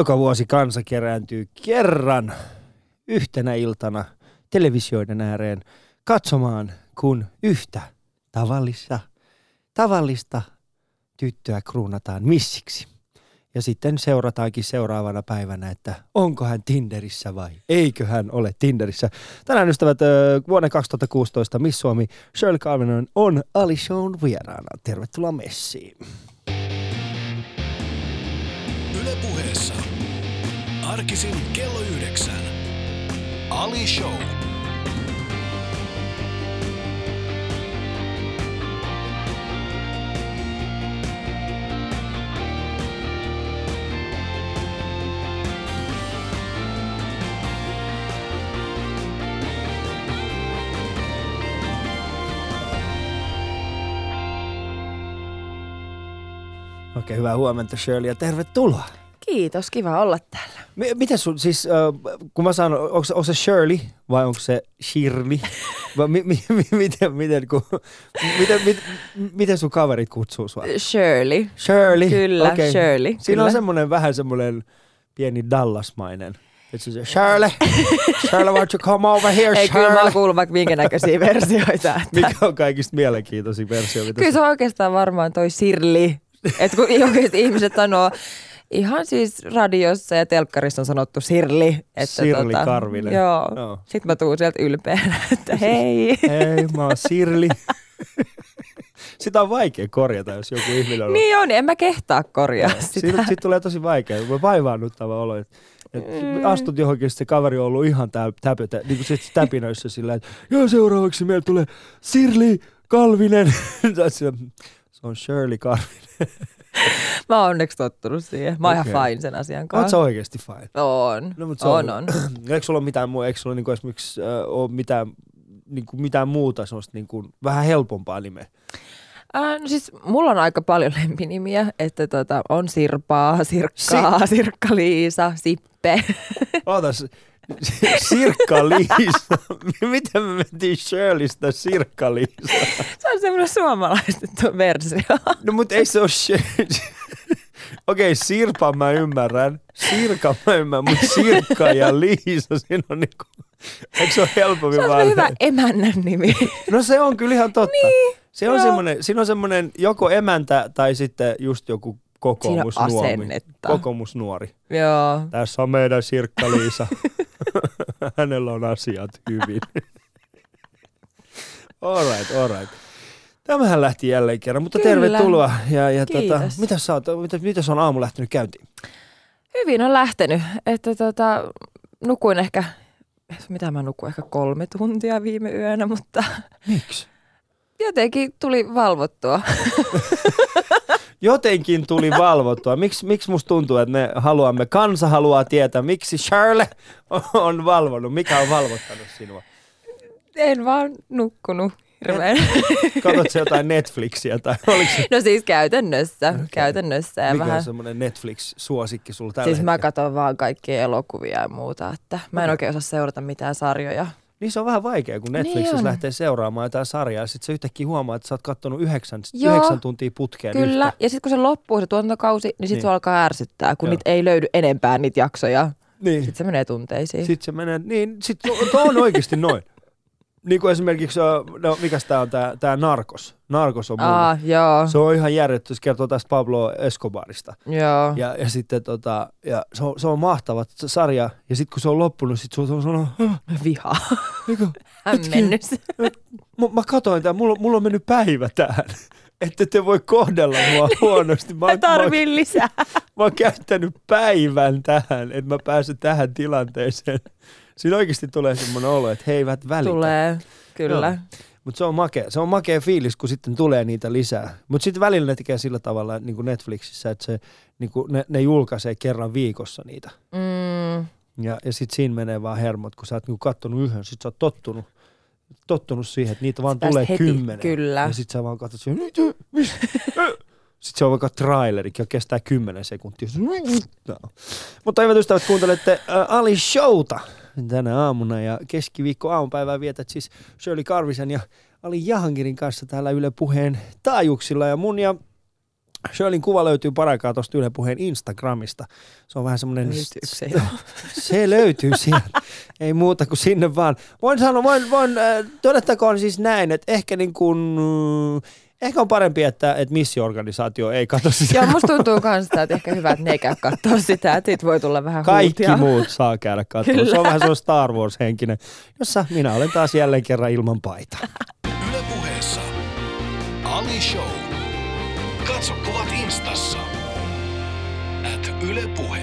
Joka vuosi kansa kerääntyy kerran yhtenä iltana televisioiden ääreen katsomaan, kun yhtä tavallista, tavallista tyttöä kruunataan missiksi. Ja sitten seurataankin seuraavana päivänä, että onko hän Tinderissä vai eikö hän ole Tinderissä. Tänään ystävät vuonna 2016 Miss Suomi Shirley Calvin on Ali Shown vieraana. Tervetuloa messiin. Arkisin kello yhdeksän. Ali Show. Oikein hyvää huomenta Shirley ja tervetuloa. Kiitos, kiva olla täällä. M- miten sun, siis äh, kun mä sanon, onko, se- onko se Shirley vai onko se Shirley? vai mi, mi, mi, miten, miten, kun, miten, mit, miten sun kaverit kutsuu sua? Shirley. Shirley. Kyllä, okei. Shirley. Siinä kyllä. on semmoinen vähän semmoinen pieni Dallasmainen. Se on se, Shirley, Shirley, why don't you come over here, Ei, kyllä mä kuullut vaikka minkä näköisiä versioita. Että. Mikä on kaikista mielenkiintoisin versio? mitä Kyllä se on oikeastaan varmaan toi Sirli. Että kun oikeasti ihmiset sanoo, ihan siis radiossa ja telkkarissa on sanottu Sirli. Että Sirli Karvinen. Joo. Joo. Sitten mä tuun sieltä ylpeänä, että hei. Hei, mä oon Sirli. Sitä on vaikea korjata, jos joku ihminen on... niin on, en mä kehtaa korjaa sitä. Siitä, siitä tulee tosi vaikea, voi vaivaannuttava olo. Että et Mm. astut johonkin, se kaveri on ollut ihan tä, täpötä, niin kuin sit täpinöissä sillä, että joo seuraavaksi meillä tulee Sirli Kalvinen. Se on Shirley Kalvinen. Mä oon onneksi tottunut siihen. Mä oon Okei. ihan fine sen asian Oot kanssa. sä oikeasti fine? On. No, mut se on, on. Eikö sulla ole mitään muuta, eikö sulla niinku esimerkiksi äh, ole mitään, niinku mitään muuta semmoista niinku, vähän helpompaa nimeä? Äh, no siis mulla on aika paljon lempinimiä, että tota, on Sirpaa, Sirkkaa, Sirkka-Liisa, Sippe. Ootas, Sirkka Liisa. Miten me mentiin Shirleystä Sirkka Liisa? Se on semmoinen suomalaistettu versio. No mut ei se ole Okei, Sirpa mä ymmärrän. Sirka mä ymmärrän, mutta Sirkka ja Liisa, siinä on niinku... Eikö se ole helpommin Se on vaan? hyvä emännän nimi. No se on kyllä ihan totta. Niin, se on semmoinen, siinä on semmoinen joko emäntä tai sitten just joku asennetta. Kokoomusnuori. Joo. Tässä on meidän Sirkka Liisa. Hänellä on asiat hyvin. all right, all right. Tämähän lähti jälleen kerran, mutta Kyllä. tervetuloa. Ja, ja tota, Kiitos. mitä sä oot, mitä, mitä on aamu lähtenyt käyntiin? Hyvin on lähtenyt. Että tota, nukuin ehkä, mitä mä nukuin, ehkä kolme tuntia viime yönä, mutta Miksi? jotenkin tuli valvottua. Jotenkin tuli valvottua. Miksi, miksi musta tuntuu, että me haluamme, kansa haluaa tietää, miksi Shirley on valvonut? Mikä on valvottanut sinua? En vaan nukkunut hirveän. Katsotko jotain Netflixiä tai oliko se, No siis käytännössä, Okei. käytännössä. Ja mikä vähän, on semmoinen Netflix-suosikki sulla tällä siis mä hetkellä? katson vaan kaikkia elokuvia ja muuta, että mä en Okei. oikein osaa seurata mitään sarjoja. Niin se on vähän vaikea, kun Niin jos on. lähtee seuraamaan jotain sarjaa, ja sitten sä yhtäkkiä huomaa, että sä oot kattonut yhdeksän, Joo. yhdeksän tuntia putkeen Kyllä, yhtä. ja sitten kun se loppuu se tuotantokausi, niin sitten Niin. se alkaa ärsyttää, kun Joo. niitä ei löydy enempää niitä jaksoja. Niin. Sitten se menee tunteisiin. Sitten se menee, niin sit to on oikeasti noin. Niin kuin esimerkiksi, no mikäs tää on tää, tää Narcos. Narcos on mun. Aa, joo, Se on ihan järjetty, se kertoo tästä Pablo Escobarista. joo. Ja, ja sitten tota, ja se on, se on mahtava se sarja. Ja sitten kun se on loppunut, sit se on sanonut, Viha. eikö, Hämmennys. mä, mä katoin tämän, mulla, mulla on mennyt päivä tähän. Että te voi kohdella mua huonosti. Mä, Mä oon- mä, lisää. mä oon käyttänyt päivän tähän, että mä pääsen tähän tilanteeseen. Siinä oikeasti tulee semmoinen olo, että he eivät välitä. Tulee, kyllä. Joo. Mutta se on makea. Se on makea fiilis, kun sitten tulee niitä lisää. Mutta sitten välillä ne tekee sillä tavalla niin kuin Netflixissä, että se, niin kuin ne, ne julkaisee kerran viikossa niitä. Mm, Ja, ja sitten siinä menee vaan hermot, kun sä oot niin kattonut yhden, sit sä oot tottunut, tottunut siihen, että niitä vaan Pääst tulee heti, kymmenen. kyllä. Ja sitten sä vaan katsot siihen, "Nyt, äh, mis- äh." sitten se on vaikka traileri, joka kestää 10 sekuntia. No. Mutta hyvät ystävät, kuuntelette äh, Ali Showta tänä aamuna ja keskiviikko aamupäivää vietät siis Shirley Karvisen ja Ali Jahangirin kanssa täällä Yle Puheen taajuuksilla ja mun ja Shirleyn kuva löytyy paraikaa tuosta Yle Puheen Instagramista. Se on vähän semmoinen... Löytyykö se? Se löytyy sieltä. Ei muuta kuin sinne vaan. Voin sanoa, voin, voin äh, todettakoon siis näin, että ehkä niin kuin, äh, ehkä on parempi, että, että missiorganisaatio ei katso sitä. Joo, musta tuntuu kans sitä, että ehkä hyvä, että ne ei käy katsoa sitä, että siitä voi tulla vähän Kaikki huutia. muut saa käydä katsomaan. Se on vähän semmoinen Star Wars-henkinen, jossa minä olen taas jälleen kerran ilman paitaa. Yle Puheessa Ali Show. Katso kuvat instassa. At Yle Puhe.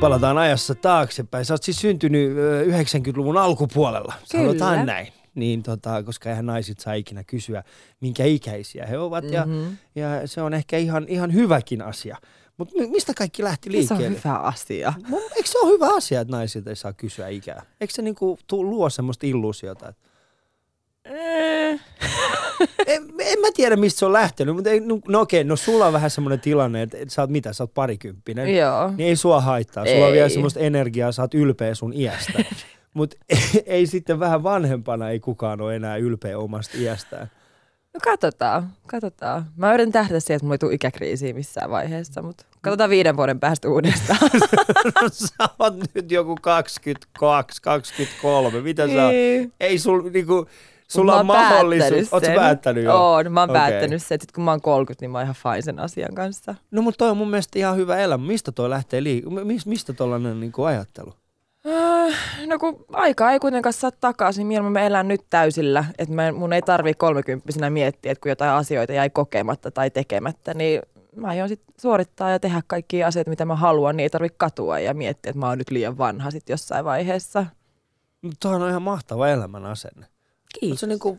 Palataan ajassa taaksepäin. Sä oot siis syntynyt ö, 90-luvun alkupuolella. Kyllä. Sanotaan näin. Niin tota, koska eihän naiset saa ikinä kysyä, minkä ikäisiä he ovat. Ja, Mhm. ja se on ehkä ihan, ihan hyväkin asia. Mutta mistä kaikki lähti Se on liikkeelle? hyvä asia. Mun, eikö se ole hyvä asia, että naisilta ei saa kysyä ikää? Eikö se niinku tuu, luo semmoista illuusiota? Että... Eh. En, en mä tiedä, mistä se on lähtenyt, mutta ei, no, no okei, no sulla on vähän semmoinen tilanne, että, että sä oot mitä, sä oot parikymppinen. Joo. Niin ei sua haittaa. Sulla on Ei. vielä semmoista energiaa, sä oot ylpeä sun iästä. Mutta ei, ei sitten vähän vanhempana ei kukaan ole enää ylpeä omasta iästään. No katsotaan, katsotaan. Mä yritän tähdätä siihen, että mulla ei tule ikäkriisiä missään vaiheessa, mutta katsotaan viiden vuoden päästä uudestaan. sä oot nyt joku 22, 23. Mitä sä oot? Niin. Ei sul niinku, sulla Mä on mahdollisuus. Oot päättänyt jo? Oon, mä oon Okei. päättänyt sen, että kun mä oon 30, niin mä oon ihan fine sen asian kanssa. No mutta toi on mun mielestä ihan hyvä elämä. Mistä toi lähtee liikkeelle? Mistä tollanen niinku ajattelu? Äh, No kun aikaa ei kuitenkaan saa takaisin, niin mieluummin mä elän nyt täysillä, että mä, mun ei tarvi kolmekymppisenä miettiä, että kun jotain asioita jäi kokematta tai tekemättä, niin mä aion sit suorittaa ja tehdä kaikkia asioita, mitä mä haluan, niin ei tarvi katua ja miettiä, että mä oon nyt liian vanha sit jossain vaiheessa. No, on ihan mahtava elämän asenne. Kiitos. Se niinku...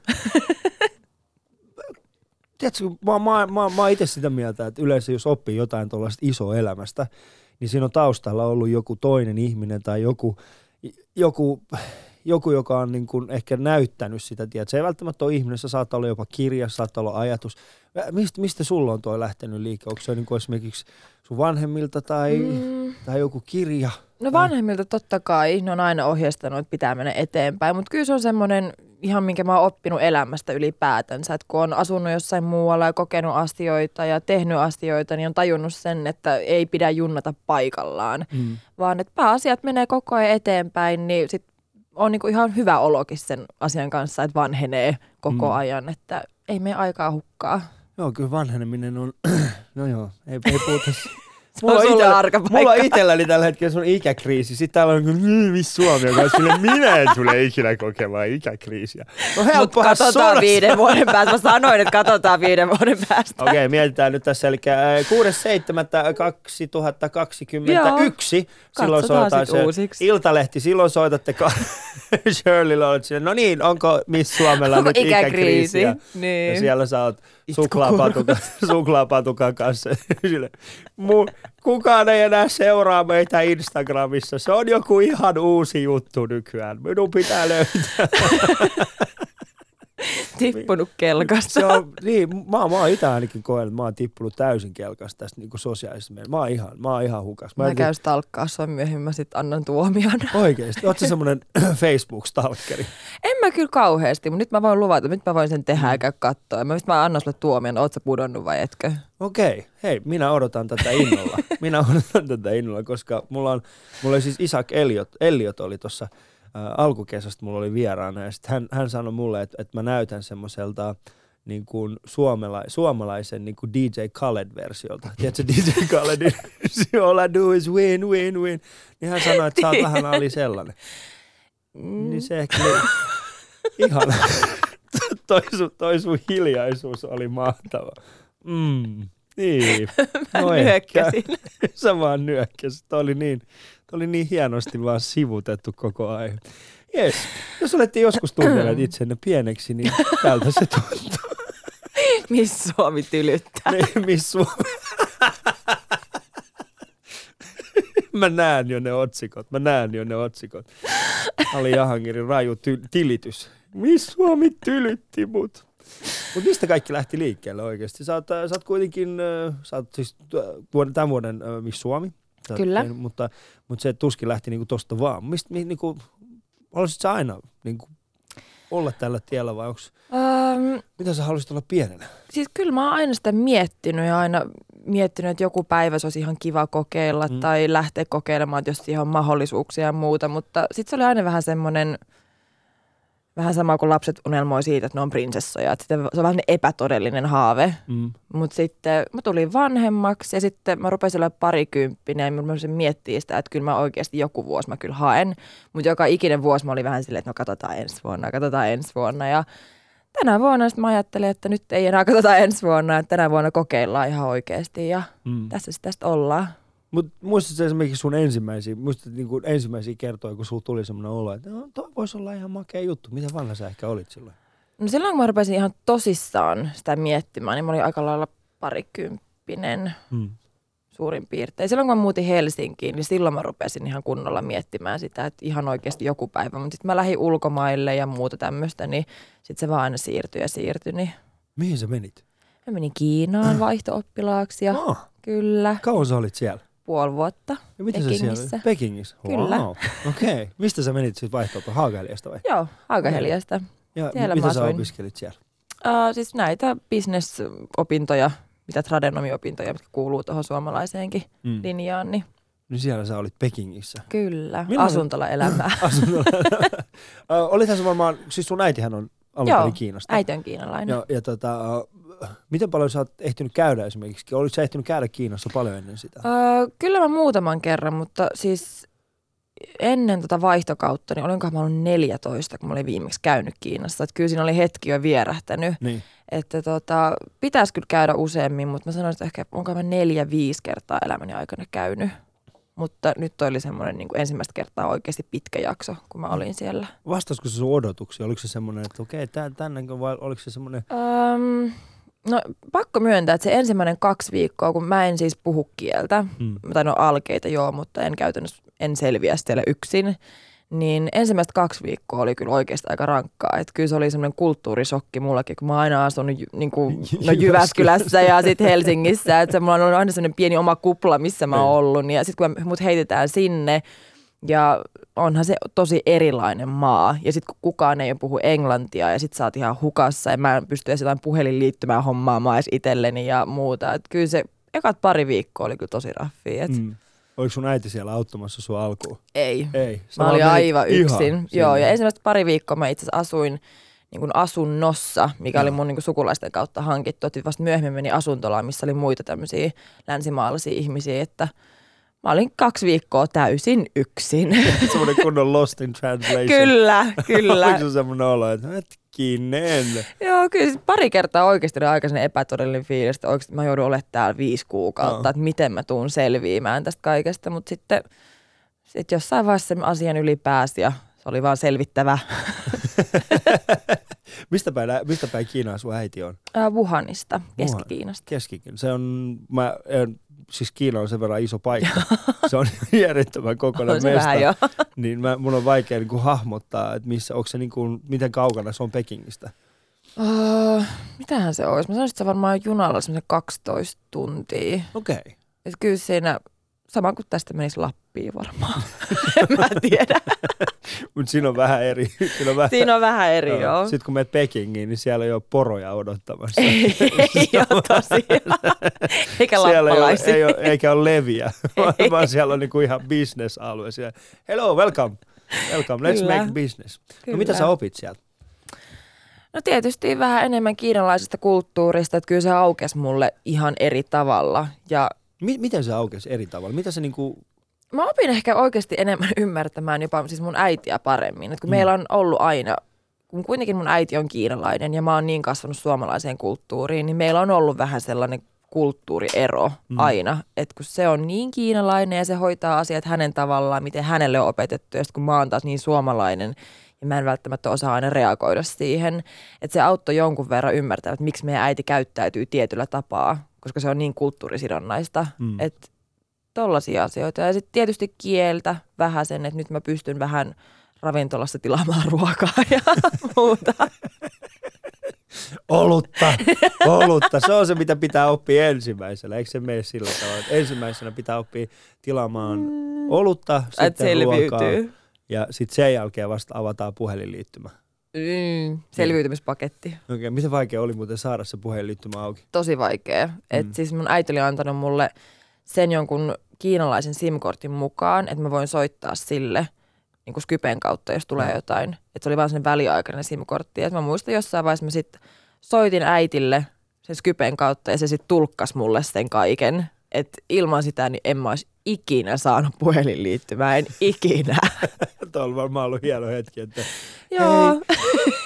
Tiedätkö, mä, mä, mä, mä itse sitä mieltä, että yleensä jos oppii jotain tuollaista isoa elämästä, niin siinä on taustalla ollut joku toinen ihminen tai joku, joku, joku joka on niin kuin ehkä näyttänyt sitä. Tiedät. Se ei välttämättä ole ihminen, se saattaa olla jopa kirja, saattaa olla ajatus. Mistä, mistä sulla on tuo lähtenyt liike? Onko se niin kuin esimerkiksi sun vanhemmilta tai, mm. tai joku kirja? No vanhemmilta totta kai, ne on aina ohjeistanut, että pitää mennä eteenpäin, mutta kyllä se on semmoinen ihan minkä mä oon oppinut elämästä ylipäätänsä, että kun on asunut jossain muualla ja kokenut asioita ja tehnyt asioita, niin on tajunnut sen, että ei pidä junnata paikallaan, Mm. vaan että pääasiat menee koko ajan eteenpäin, niin sit on niinku ihan hyvä olokin sen asian kanssa, että vanhenee koko Mm. ajan, että ei mene aikaa hukkaa. Joo, kyllä vanheneminen on, no joo, ei, ei puhuta. Se on sulle arka mulla on paikka. itselläni tällä hetkellä sun ikäkriisi. Sitten täällä on kuin, "Mm, missä Suomi on sille, minä en tule ikinä kokemaan ikäkriisiä. No Mutta helppohan katsotaan sulla- viiden vuoden päästä. Mä sanoin, että katsotaan viiden vuoden päästä. Okei, mietitään nyt tässä. Eli äh, 6.7.2021. Silloin soitaan se uusiksi. Iltalehti. Silloin soitatte ka-. Olet sille, no niin, onko Miss Suomella nyt ikäkriisi? ikäkriisiä? Niin. Ja siellä sä oot suklaapatukan, suklaapatukan kanssa. Sille, mu, kukaan ei enää seuraa meitä Instagramissa. Se on joku ihan uusi juttu nykyään. Minun pitää löytää. Tippunut kelkasta. Se on, niin, mä, mä oon itse ainakin koen, että mä oon tippunut täysin kelkasta tästä niin sosiaalisesta mielessä. Mä oon ihan, mä oon ihan hukas. Mä en käyn stalkkaa sua myöhemmin, mä sit annan tuomion. Oikeesti, oot sä semmonen Facebook-stalkeri? En mä kyllä kauheasti, mutta nyt mä voin luvata, nyt mä voin sen tehdä Mm. eikä katsoa. Mä, mä annan sulle tuomion, oot sä pudonnut vai etkö? Okei, hei, minä odotan tätä innolla. Minä odotan tätä innolla, koska mulla on, mulla oli siis Isaac Elliot, Elliot oli tuossa alkukesästä, mulla oli vieraana ja sit hän, hän sanoi mulle, että, että mä näytän semmoiselta niin kuin suomala, suomalaisen niin kuin DJ Khaled-versiolta. Tiedätkö DJ Khaledin All I do is win, win, win. Niin hän sanoi, että sä oot vähän Ali sellainen. Mm. Niin se ehkä oli ihan, toi sun, toi sun hiljaisuus oli mahtava. Mm, niin. Mä No nyökkäsin. Sä vaan nyökkäsit. Toi oli niin, toi oli niin hienosti vaan sivutettu koko aihe. Jes, jos olette joskus tunteneet itsenne pieneksi, niin tältä se tuntuu. Missä Suomi tylyttää? Niin, Miss Suomi. Mä näen jo ne otsikot, mä näen jo ne otsikot. Ali Jahangirin raju ty- tilitys. Miss Suomi tylytti mut. Mut mistä kaikki lähti liikkeelle oikeasti? Sä oot, sä oot kuitenkin, sä oot siis tämän vuoden Miss Suomi. Kyllä. tehnyt, mutta, mutta se tuskin lähti niinku tosta vaan. Mistä, mi, niinku, haluaisit sä aina niinku, olla tällä tiellä vai onks? Öm, Mitä sä haluaisit olla pienenä? siis kyllä mä oon aina sitä miettinyt ja aina miettinyt, että joku päivä se olisi ihan kiva kokeilla Mm. tai lähteä kokeilemaan, jos siihen on mahdollisuuksia ja muuta. Mutta sitten se oli aina vähän semmoinen, vähän sama kuin lapset unelmoi siitä, että ne on prinsessoja. Että se on vähän epätodellinen haave. Mm. Mutta sitten mä tulin vanhemmaksi ja sitten mä rupesin olla parikymppinen ja mä rupesin miettiä sitä, että kyllä mä oikeasti joku vuosi mä kyllä haen. Mutta joka ikinen vuosi mä olin vähän silleen, että no katsotaan ensi vuonna, katsotaan ensi vuonna. Ja tänä vuonna sitten mä ajattelin, että nyt ei enää katsota ensi vuonna, että tänä vuonna kokeillaan ihan oikeasti ja Mm. tässä sitten tästä ollaan. Mutta muistatko esimerkiksi sun ensimmäisiä, muistat niinku ensimmäisiä kertoja, kun sulla tuli semmoinen olo, että no, toi voisi olla ihan makea juttu. Miten vanha sä ehkä olit silloin? No silloin kun mä rupesin ihan tosissaan sitä miettimään, niin mä olin aika lailla parikymppinen Mm. suurin piirtein. Silloin kun mä muutin Helsinkiin, niin silloin mä rupesin ihan kunnolla miettimään sitä, että ihan oikeasti joku päivä. Mutta sitten mä lähdin ulkomaille ja muuta tämmöistä, niin sitten se vaan aina siirtyi ja siirtyi. Niin Mihin sä menit? mä menin Kiinaan vaihto-oppilaaksi ja Oh, kyllä, kauan sä olit siellä? Puoli vuotta. Ja mitä sä Pekingissä. siellä? Pekingissä. Kyllä. Wow. Okei. Okay. Mistä sä menit sitten vaihtoon? Haagaliasta vai? Joo, aika heliästä. Ja Siellä mitä sä opiskelit siellä? Uh, siis näitä business-opintoja, mitä tradenomiopintoja, mitkä kuuluu tuohon suomalaiseenkin Mm. linjaan, niin Niin siellä sä olit Pekingissä. kyllä, asuntola elämää. Asunnolla. Ö, Olithan se varmaan, siis sun äitihän on alun Joo, perin Kiinasta. Äiti on kiinalainen. Ja, ja tota, miten paljon sä oot ehtinyt käydä esimerkiksi? Olitko sä ehtinyt käydä Kiinassa paljon ennen sitä? Öö, kyllä mä muutaman kerran, mutta siis ennen tota vaihtokautta, niin olinkohan mä ollut 14, kun mä olin viimeksi käynyt Kiinassa. Et kyllä siinä oli hetki jo vierähtänyt, Niin. että tota, pitäisi kyllä käydä useammin, mutta mä sanoin, että ehkä onko mä neljä, viisi kertaa elämäni aikana käynyt. Mutta nyt toi oli semmoinen niin ensimmäistä kertaa oikeasti pitkä jakso, kun mä olin siellä. Vastasiko se sun odotuksia? Oliko se semmoinen, että okei, okay, tänne vai oliko se semmoinen... Öm, no pakko myöntää, että se ensimmäinen kaksi viikkoa, kun mä en siis puhu kieltä, Mm. tai no alkeita joo, mutta en käytännössä, en selviä siellä yksin, niin ensimmäistä kaksi viikkoa oli kyllä oikeasti aika rankkaa. Että kyllä se oli semmoinen kulttuurisokki mullakin, kun mä oon aina asunut niin kuin, no Jyväskylässä ja sitten Helsingissä. Että se mulla on ollut aina semmoinen pieni oma kupla, missä mä oon Niin. ollut. Ja sitten kun mut heitetään sinne, ja onhan se tosi erilainen maa. Ja sitten kun kukaan ei puhu englantia ja sitten sä oot ihan hukassa ja mä en pysty edes jotain puhelinliittymää hommaamaan edes itselleni ja muuta. Et kyllä se ekat pari viikkoa oli kyllä tosi raffia. Et Mm. Oliko sun äiti siellä auttamassa sua alkuun? Ei. Ei. Sä Mä olin aivan ihan yksin. sinne. Joo, ja ensimmäistä pari viikkoa mä itse asuin niin kuin asunnossa, mikä oli mun niin kuin sukulaisten kautta hankittu. Et vasta myöhemmin meni asuntolaan, missä oli muita tämmöisiä länsimaalaisia ihmisiä, että mä olin kaksi viikkoa täysin yksin. semmoinen kunnon lost in translation. kyllä, kyllä. Oliko se semmoinen olo, että hetkinen. Joo, kyllä siis pari kertaa oikeasti oli aika epätodellinen fiilis, että oikeasti mä joudun olemaan täällä viisi kuukautta, Joo. että miten mä tuun selviämään tästä kaikesta, mutta sitten sit jossain vaiheessa sen asian yli pääsi ja se oli vaan selvittävä mistä, päin, mistä päin Kiinaa sun äiti on? Äh, Wuhanista, Keski-Kiinasta. Keskikin. Se on, mä, en, siis Kiina on sen verran iso paikka. se on järjettömän kokoinen On se mesta. jo. Niin mä, mun on vaikea niin kuin hahmottaa, että missä, onko se niin kuin, miten kaukana se on Pekingistä. Uh, mitähän se olisi? Mä sanoisin, että se varmaan junalla semmoisen 12 tuntia. Okei. Okay. Et kyllä siinä, sama kuin tästä menisi Lappiin varmaan. en mä tiedä. Mutta siinä on vähän eri. Siinä on vähän, Siinä on vähän eri, joo. Sitten kun menet Pekingiin, niin siellä on jo poroja odottamassa. Ei, ei ole tosiaan. Eikä siellä ei ole, lappalaisia. ei ole, eikä ole leviä, vaan, Ei. vaan siellä on niinku ihan business-alue. Siellä. Hello, welcome. Welcome, let's Kyllä. make business. No Kyllä. mitä sä opit sieltä? No tietysti vähän enemmän kiinalaisesta kulttuurista, että kyllä se aukesi mulle ihan eri tavalla. Ja Mi- miten se aukesi eri tavalla? Mitä se niinku... mä opin ehkä oikeasti enemmän ymmärtämään jopa siis mun äitiä paremmin. Et kun Mm. meillä on ollut aina, kun kuitenkin mun äiti on kiinalainen ja mä oon niin kasvanut suomalaiseen kulttuuriin, niin meillä on ollut vähän sellainen kulttuuriero Mm. aina. Että kun se on niin kiinalainen ja se hoitaa asiat hänen tavallaan, miten hänelle on opetettu. Ja sit kun mä oon taas niin suomalainen ja mä en välttämättä osaa aina reagoida siihen. Että se auttoi jonkun verran ymmärtää, että miksi meidän äiti käyttäytyy tietyllä tapaa, koska se on niin kulttuurisidonnaista. Mm. Mm. Että tollaisia asioita. Ja sitten tietysti kieltä vähän sen, että nyt mä pystyn vähän ravintolassa tilaamaan ruokaa ja muuta. Olutta, olutta. Se on se, mitä pitää oppia ensimmäisenä. Eikö se mene sillä tavalla, että ensimmäisenä pitää oppia tilaamaan olutta, Että sitten ruokaa ja sitten sen jälkeen vasta avataan puhelinliittymä. Mm, selviytymispaketti. Okei, okay, miten vaikea oli muuten saada se puhelinliittymä auki? Tosi vaikea. Et Mm. siis mun äiti oli antanut mulle sen jonkun kiinalaisen SIM-kortin mukaan, että mä voin soittaa sille niin kuin Skypen kautta, jos tulee Joo. jotain. Et se oli vaan sellainen väliaikainen SIM-kortti. Et mä muistan jossain vaiheessa mä sit soitin äitille sen Skypen kautta ja se sitten tulkkas mulle sen kaiken. Et ilman sitä niin en mä olisi ikinä saanut puhelinliittymää, en ikinä. Tuolla on varmaan ollut hieno hetki, että Joo.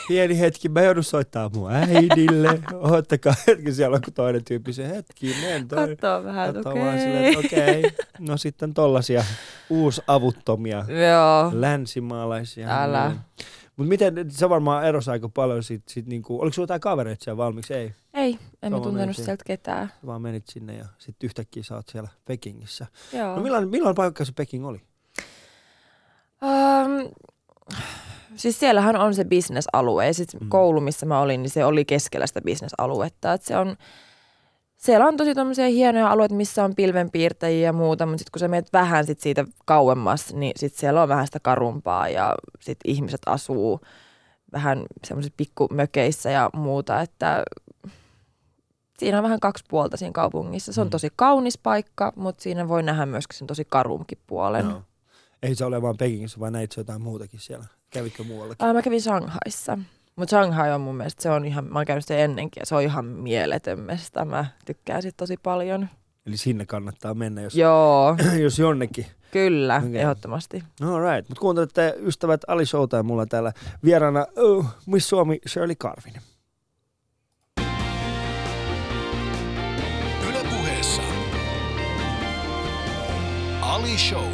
pieni hetki, mä joudun soittaa mun äidille. Ottakaa hetki, siellä on toinen tyyppi se hetkinen. Toi. Katsoo vähän, että että okei. okei. No sitten tollasia uusavuttomia Joo. länsimaalaisia. Älä. Mutta miten, se varmaan erosi aika paljon sit, sit niinku, oliko sulla jotain kavereita siellä valmiiksi? Ei, Ei, en mä tuntenut meisin. sieltä ketään. vaan menit sinne ja sitten yhtäkkiä sä oot siellä Pekingissä. Joo. No millainen, millainen paikka se Peking oli? Um, siis siellähän on se bisnesalue ja sitten Mm. koulu, missä mä olin, niin se oli keskellä sitä bisnesaluetta. Et se on, siellä on tosi tommosia hienoja alueita, missä on pilvenpiirtäjiä ja muuta, mutta sitten kun sä menet vähän sit siitä kauemmas, niin sitten siellä on vähän sitä karumpaa ja sitten ihmiset asuu vähän semmoisissa pikkumökeissä ja muuta, että siinä on vähän kaksi puolta siinä kaupungissa. Se on Mm. tosi kaunis paikka, mutta siinä voi nähdä myöskin sen tosi karumkin puolen. Joo. Ei se ole vaan Pekingissä, vaan näit jotain muutakin siellä. Kävitkö muuallakin? Ää, mä kävin Shanghaissa. Mutta Shanghai on mun mielestä, se on ihan, mä oon käynyt sen ennenkin ja se on ihan mieletön mesta. Mä tykkään sit tosi paljon. Eli sinne kannattaa mennä, jos, Joo, jos jonnekin. kyllä, okay. ehdottomasti. All right. Mutta kuuntelette ystävät Ali Showta ja mulla täällä vieraana oh, Miss Suomi Shirley Karvinen. Ali Show.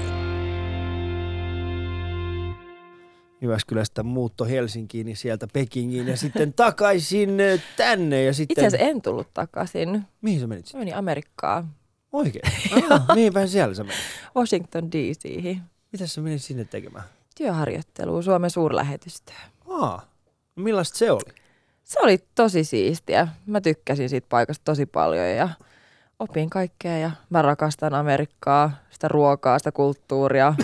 Jyväskylästä muutto Helsinkiin, niin sieltä Pekingiin ja sitten takaisin eh, tänne. Ja sitten... Itse asiassa en tullut takaisin. Mihin sä menit sitten? Mä menin Amerikkaan, Oikein? Ah, mihin päin siellä sä menit? Washington DC:hin. Mitä sä menit sinne tekemään? Työharjoitteluun Suomen suurlähetystöön. Aa, no millaista se oli? Se oli tosi siistiä. Mä tykkäsin siitä paikasta tosi paljon ja opin kaikkea ja mä rakastan Amerikkaa, sitä ruokaa, sitä kulttuuria.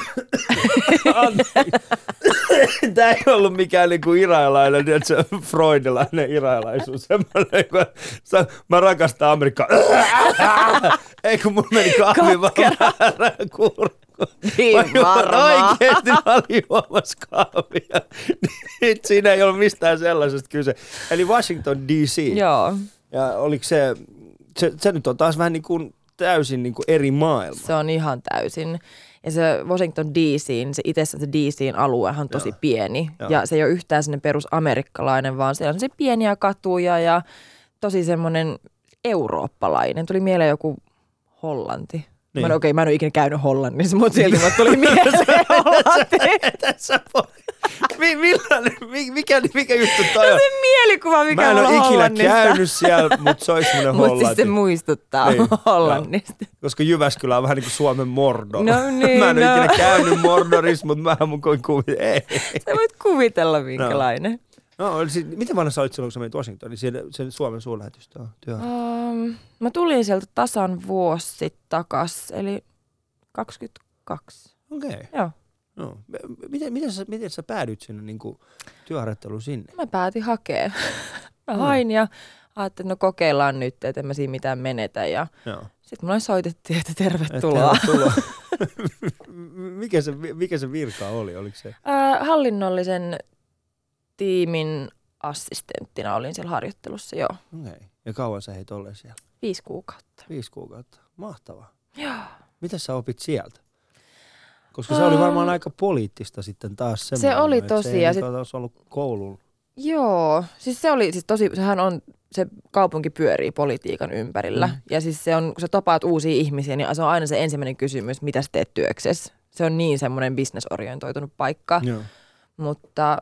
Tämä ei ollut mikään niinku irailainen, tiedätkö, freudilainen irailaisuus. Semmoinen, kun sä, mä rakastan Amerikkaa. Ei kun mun meni kahvi väärään kurkkuun. Niin Mä varmaan. Oikeesti mä olin juomassa kahvia. Nyt siinä ei ollut mistään sellaisesta kyse. Eli Washington DC. Joo, Ja oliko se, se, se nyt on taas vähän niin kuin täysin niin kuin eri maailma. se on ihan täysin. Ja se Washington DC, se itsessään se DCin aluehan on tosi Joo. pieni. Joo. Ja se ei ole yhtään sellainen perusamerikkalainen, vaan siellä on se pieniä katuja ja tosi semmoinen eurooppalainen. Tuli mieleen joku Hollanti. Niin. Niin. Mä en, okei, mä en ole ikinä käynyt Hollannissa, mutta silti mulle tuli mieleen Hollanti. Tässä millainen, mikä, mikä juttu toi on? Se mielikuva, mikä Mä en ole ikinä käynyt siellä, mutta se olisi semmoinen Mutta siis Hollanti. se muistuttaa Niin, niin, Hollannista. Koska Jyväskylä on vähän niin kuin Suomen Mordor. No niin, mä en ole no. ikinä käynyt Mordorissa, mutta mä mun koin kuvia. Ei. Sä voit kuvitella minkälainen. No, oli sit, miten vanha sä olit silloin, kun sä menit Washingtoniin? Sen, sen Suomen työ. Um, mä tulin sieltä tasan vuosi sitten takas, eli 22. Okei. Okay. Joo. No. Miten, miten, sä, miten sä päädyit sinne niin kuin, työharjoitteluun sinne? Mä päätin hakea. Mä hain ja ajattelin, että no kokeillaan nyt, että en mä siinä mitään menetä. Ja Joo. sitten mulle soitettiin, että Et tervetuloa. tervetuloa. mikä, se, mikä se virka oli? Oliko se? Ää, hallinnollisen tiimin assistenttina olin siellä harjoittelussa jo Okei. Okay. Ja kauan sä heit olleen siellä? viisi kuukautta. Viisi kuukautta. Mahtavaa. Joo. Mitä sä opit sieltä? Koska se oli varmaan aika poliittista sitten taas Se semmoinen, oli että tosi, Se ei ja sit- ollut koulun. Joo, siis se oli siis tosi, sehän on, se kaupunki pyörii politiikan ympärillä. Mm. Ja siis se on, kun sä tapaat uusia ihmisiä, niin se on aina se ensimmäinen kysymys, mitä sä teet työksessä. Se on niin semmoinen bisnesorientoitunut paikka, Joo. mutta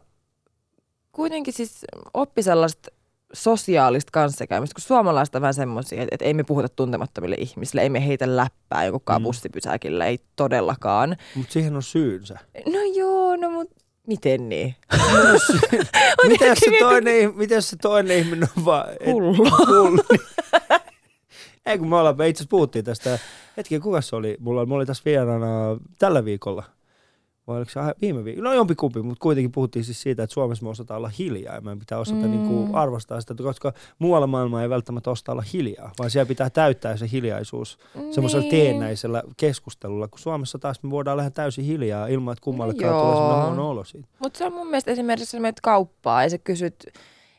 kuitenkin siis oppi sellaista sosiaalista kanssakäymistä, kun suomalaiset on vähän semmoisia, että, että ei me puhuta tuntemattomille ihmisille, ei me heitä läppää jonkunkaan Mm. bussipysäkillä, ei todellakaan. Mutta siihen on syynsä. No joo, no mut miten niin? Mitä jos, se toinen, mitä jos se toinen ihminen on vaan... et- Hullu. Hullu. Ei kun me ollaan, me itse asiassa puhuttiin tästä. Hetki, kuka se oli? Mulla, mulla oli tässä vieraana tällä viikolla. Vai oliko se viime viikolla? No jompikumpi, mutta kuitenkin puhuttiin siis siitä, että Suomessa me osataan olla hiljaa ja meidän pitää osata mm. niin kuin arvostaa sitä, koska muualla maailmaa ei välttämättä osata olla hiljaa, vaan siellä pitää täyttää se hiljaisuus niin. semmoisella teennäisellä keskustelulla, kun Suomessa taas me voidaan lähteä täysin hiljaa ilman, että kummallekaan no, tulee semmoinen huono olo siitä. Mutta se on mun mielestä esimerkiksi, jos menet kauppaa ja sä kysyt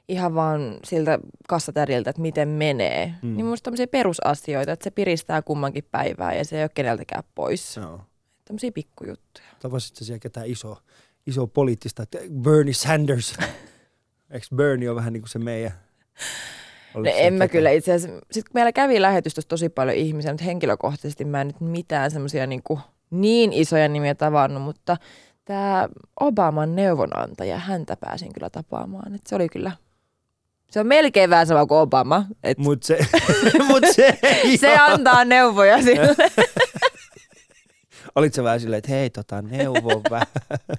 ihan vaan siltä kassatäriltä, että miten menee, mm. niin musta tämmöisiä perusasioita, että se piristää kummankin päivää ja se ei ole keneltäkään pois. No. Tämmöisiä pikkujuttuja. Tavasitko siellä ketään iso, iso poliittista, että Bernie Sanders? Eikö Bernie ole vähän niin kuin se meidän? No en mä kyllä itse asiassa. Sitten kun meillä kävi lähetystössä tosi paljon ihmisiä, mutta henkilökohtaisesti mä en nyt mitään semmoisia niin, niin isoja nimiä tavannut, mutta tämä Obaman neuvonantaja, häntä pääsin kyllä tapaamaan. Et se oli kyllä se on melkein vähän sama kuin Obama. Et mut se, mut se, se antaa neuvoja sille. Olitko vähän silleen, että hei, tota, neuvo vähän.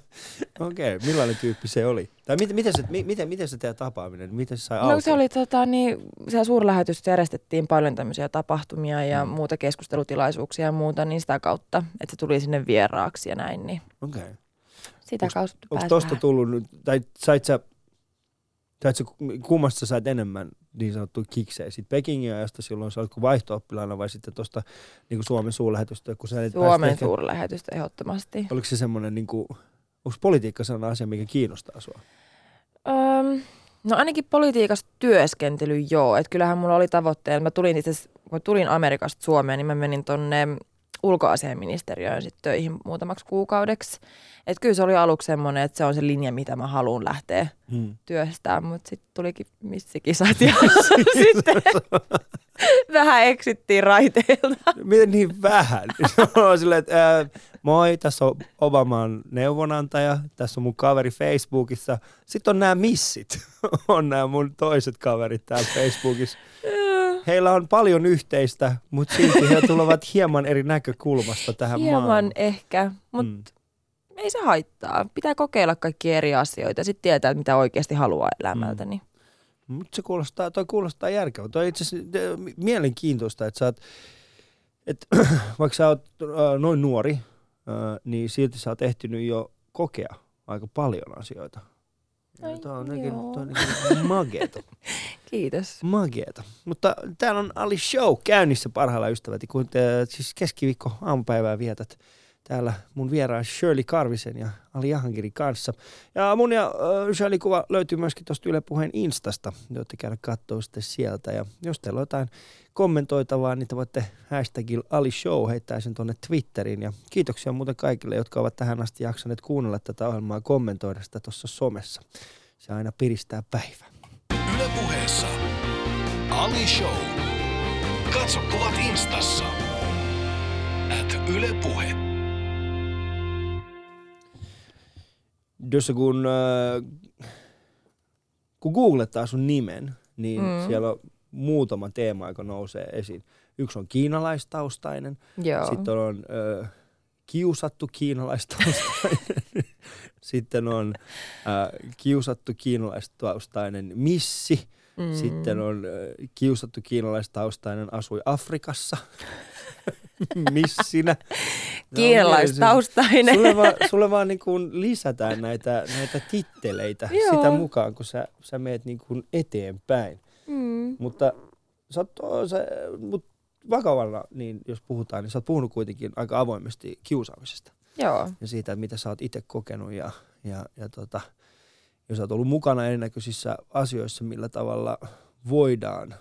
Okei, okay, millainen tyyppi se oli? Tai miten, miten, se, miten, miten se teidän tapaaminen, miten se sai No se oli, tota, niin, siellä suurlähetys järjestettiin paljon tämmöisiä tapahtumia ja mm. muuta keskustelutilaisuuksia ja muuta, niin sitä kautta, että se tuli sinne vieraaksi ja näin. Niin Okei. Okay. Sitä onks, kautta Onko tosta tullut, tai sait sä tai kummasta sä sait enemmän niin sanottu kiksejä? Sitten Pekingin ajasta silloin sä olit vaihto-oppilaana vai sitten tuosta niin Suomen suurlähetystä? Kun sä Suomen ehkä... suurlähetystä ehdottomasti. Oliko se semmoinen, niin kuin, onko politiikka sellainen asia, mikä kiinnostaa sua? Öm, no ainakin politiikassa työskentely joo. Et kyllähän mulla oli tavoitteena, mä tulin itse kun tulin Amerikasta Suomeen, niin mä menin tonne ulkoasiaministeriöön sit töihin muutamaksi kuukaudeksi. Et kyllä se oli aluksi semmoinen, että se on se linja, mitä mä haluan lähteä hmm. työstämään, mutta sitten tulikin missikisat ja sitten vähän eksittiin raiteilta. Miten niin vähän? Silleen, että, äh, moi, tässä on Obaman neuvonantaja, tässä on mun kaveri Facebookissa. Sitten on nämä missit, on nämä mun toiset kaverit täällä Facebookissa heillä on paljon yhteistä, mutta silti he tulevat hieman eri näkökulmasta tähän hieman maailmaan. ehkä, mutta mm. ei se haittaa. Pitää kokeilla kaikki eri asioita ja sitten tietää, mitä oikeasti haluaa elämältä. Mm. Mutta se kuulostaa, toi kuulostaa järkevää. Toi itse asiassa mielenkiintoista, että sä oot, et, vaikka sä oot äh, noin nuori, äh, niin silti sä oot ehtinyt jo kokea aika paljon asioita. Ai, Tämä on oikein, on mageeta. Kiitos. Mageeta. Mutta täällä on Ali Show käynnissä parhailla ystävät, kun te, siis keskiviikko aamupäivää vietät täällä mun vieraan Shirley Karvisen ja Ali Jahangirin kanssa. Ja mun ja äh, Shirley kuva löytyy myöskin tuosta Yle Puheen Instasta. Voitte käydä katsoa sitten sieltä. Ja jos teillä on jotain kommentoitavaa, niin te voitte hashtagilla Ali Show heittää sen tuonne Twitteriin. Ja kiitoksia muuten kaikille, jotka ovat tähän asti jaksaneet kuunnella tätä ohjelmaa ja kommentoida sitä tuossa somessa. Se aina piristää päivää. Yle Puheessa Ali Show. Katso kuvat instassa. At Yle Puhe. Jossa kun, äh, kun googlettaa sun nimen, niin mm. siellä on muutama teema, joka nousee esiin. Yksi on kiinalaistaustainen, Joo. sitten on äh, kiusattu kiinalaistaustainen, sitten on äh, kiusattu kiinalaistaustainen missi, mm. sitten on äh, kiusattu kiinalaistaustainen asui Afrikassa. missinä. Kiinalaistaustainen. Sulle vaan, sulle vaan niin kuin lisätään näitä, näitä titteleitä Joo. sitä mukaan, kun sä, sä meet niin kuin eteenpäin. Mm. Mutta sä oot, sä, mut vakavalla, niin jos puhutaan, niin sä oot puhunut kuitenkin aika avoimesti kiusaamisesta. Joo. Ja siitä, mitä sä oot itse kokenut ja, ja, ja tota, jos sä oot ollut mukana erinäköisissä asioissa, millä tavalla voidaan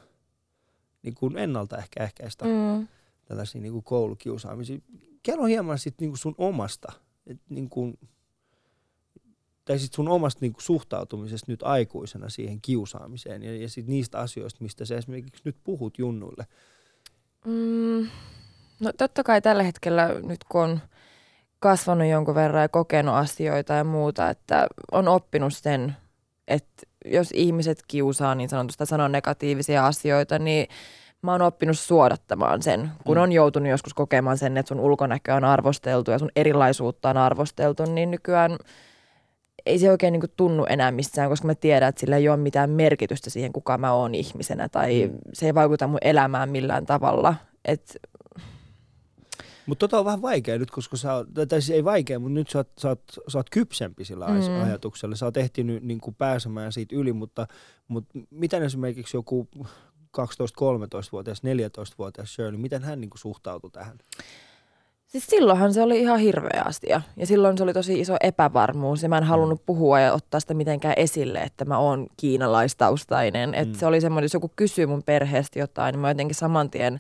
niin kuin ennaltaehkäistä mm tällaisia niin kuin koulukiusaamisia. Kerro hieman sit niin kuin sun omasta, et niin kuin, tai sit sun omasta niin kuin suhtautumisesta nyt aikuisena siihen kiusaamiseen ja, ja sit niistä asioista, mistä sä esimerkiksi nyt puhut junnuille. Mm, no totta kai tällä hetkellä nyt kun on kasvanut jonkun verran ja kokenut asioita ja muuta, että on oppinut sen, että jos ihmiset kiusaa niin sanotusta sanoo negatiivisia asioita, niin mä oon oppinut suodattamaan sen, kun mm. on joutunut joskus kokemaan sen, että sun ulkonäkö on arvosteltu ja sun erilaisuutta on arvosteltu, niin nykyään ei se oikein niin tunnu enää missään, koska mä tiedän, että sillä ei ole mitään merkitystä siihen, kuka mä oon ihmisenä tai mm. se ei vaikuta mun elämään millään tavalla. Et... Mutta tota on vähän vaikea nyt, koska sä oot, tai siis ei vaikea, mutta nyt sä oot, sä oot, sä oot kypsempi sillä mm. ajatuksella. Sä oot ehtinyt niin kuin pääsemään siitä yli, mutta, mutta miten esimerkiksi joku 12-13-vuotias, 14-vuotias Shirley, miten hän niin kuin suhtautui tähän? Siis silloinhan se oli ihan hirveä asia. Ja silloin se oli tosi iso epävarmuus. Ja mä en halunnut mm. puhua ja ottaa sitä mitenkään esille, että mä oon kiinalaistaustainen. Mm. Että se oli semmoinen, jos joku kysyy mun perheestä jotain, niin mä jotenkin saman tien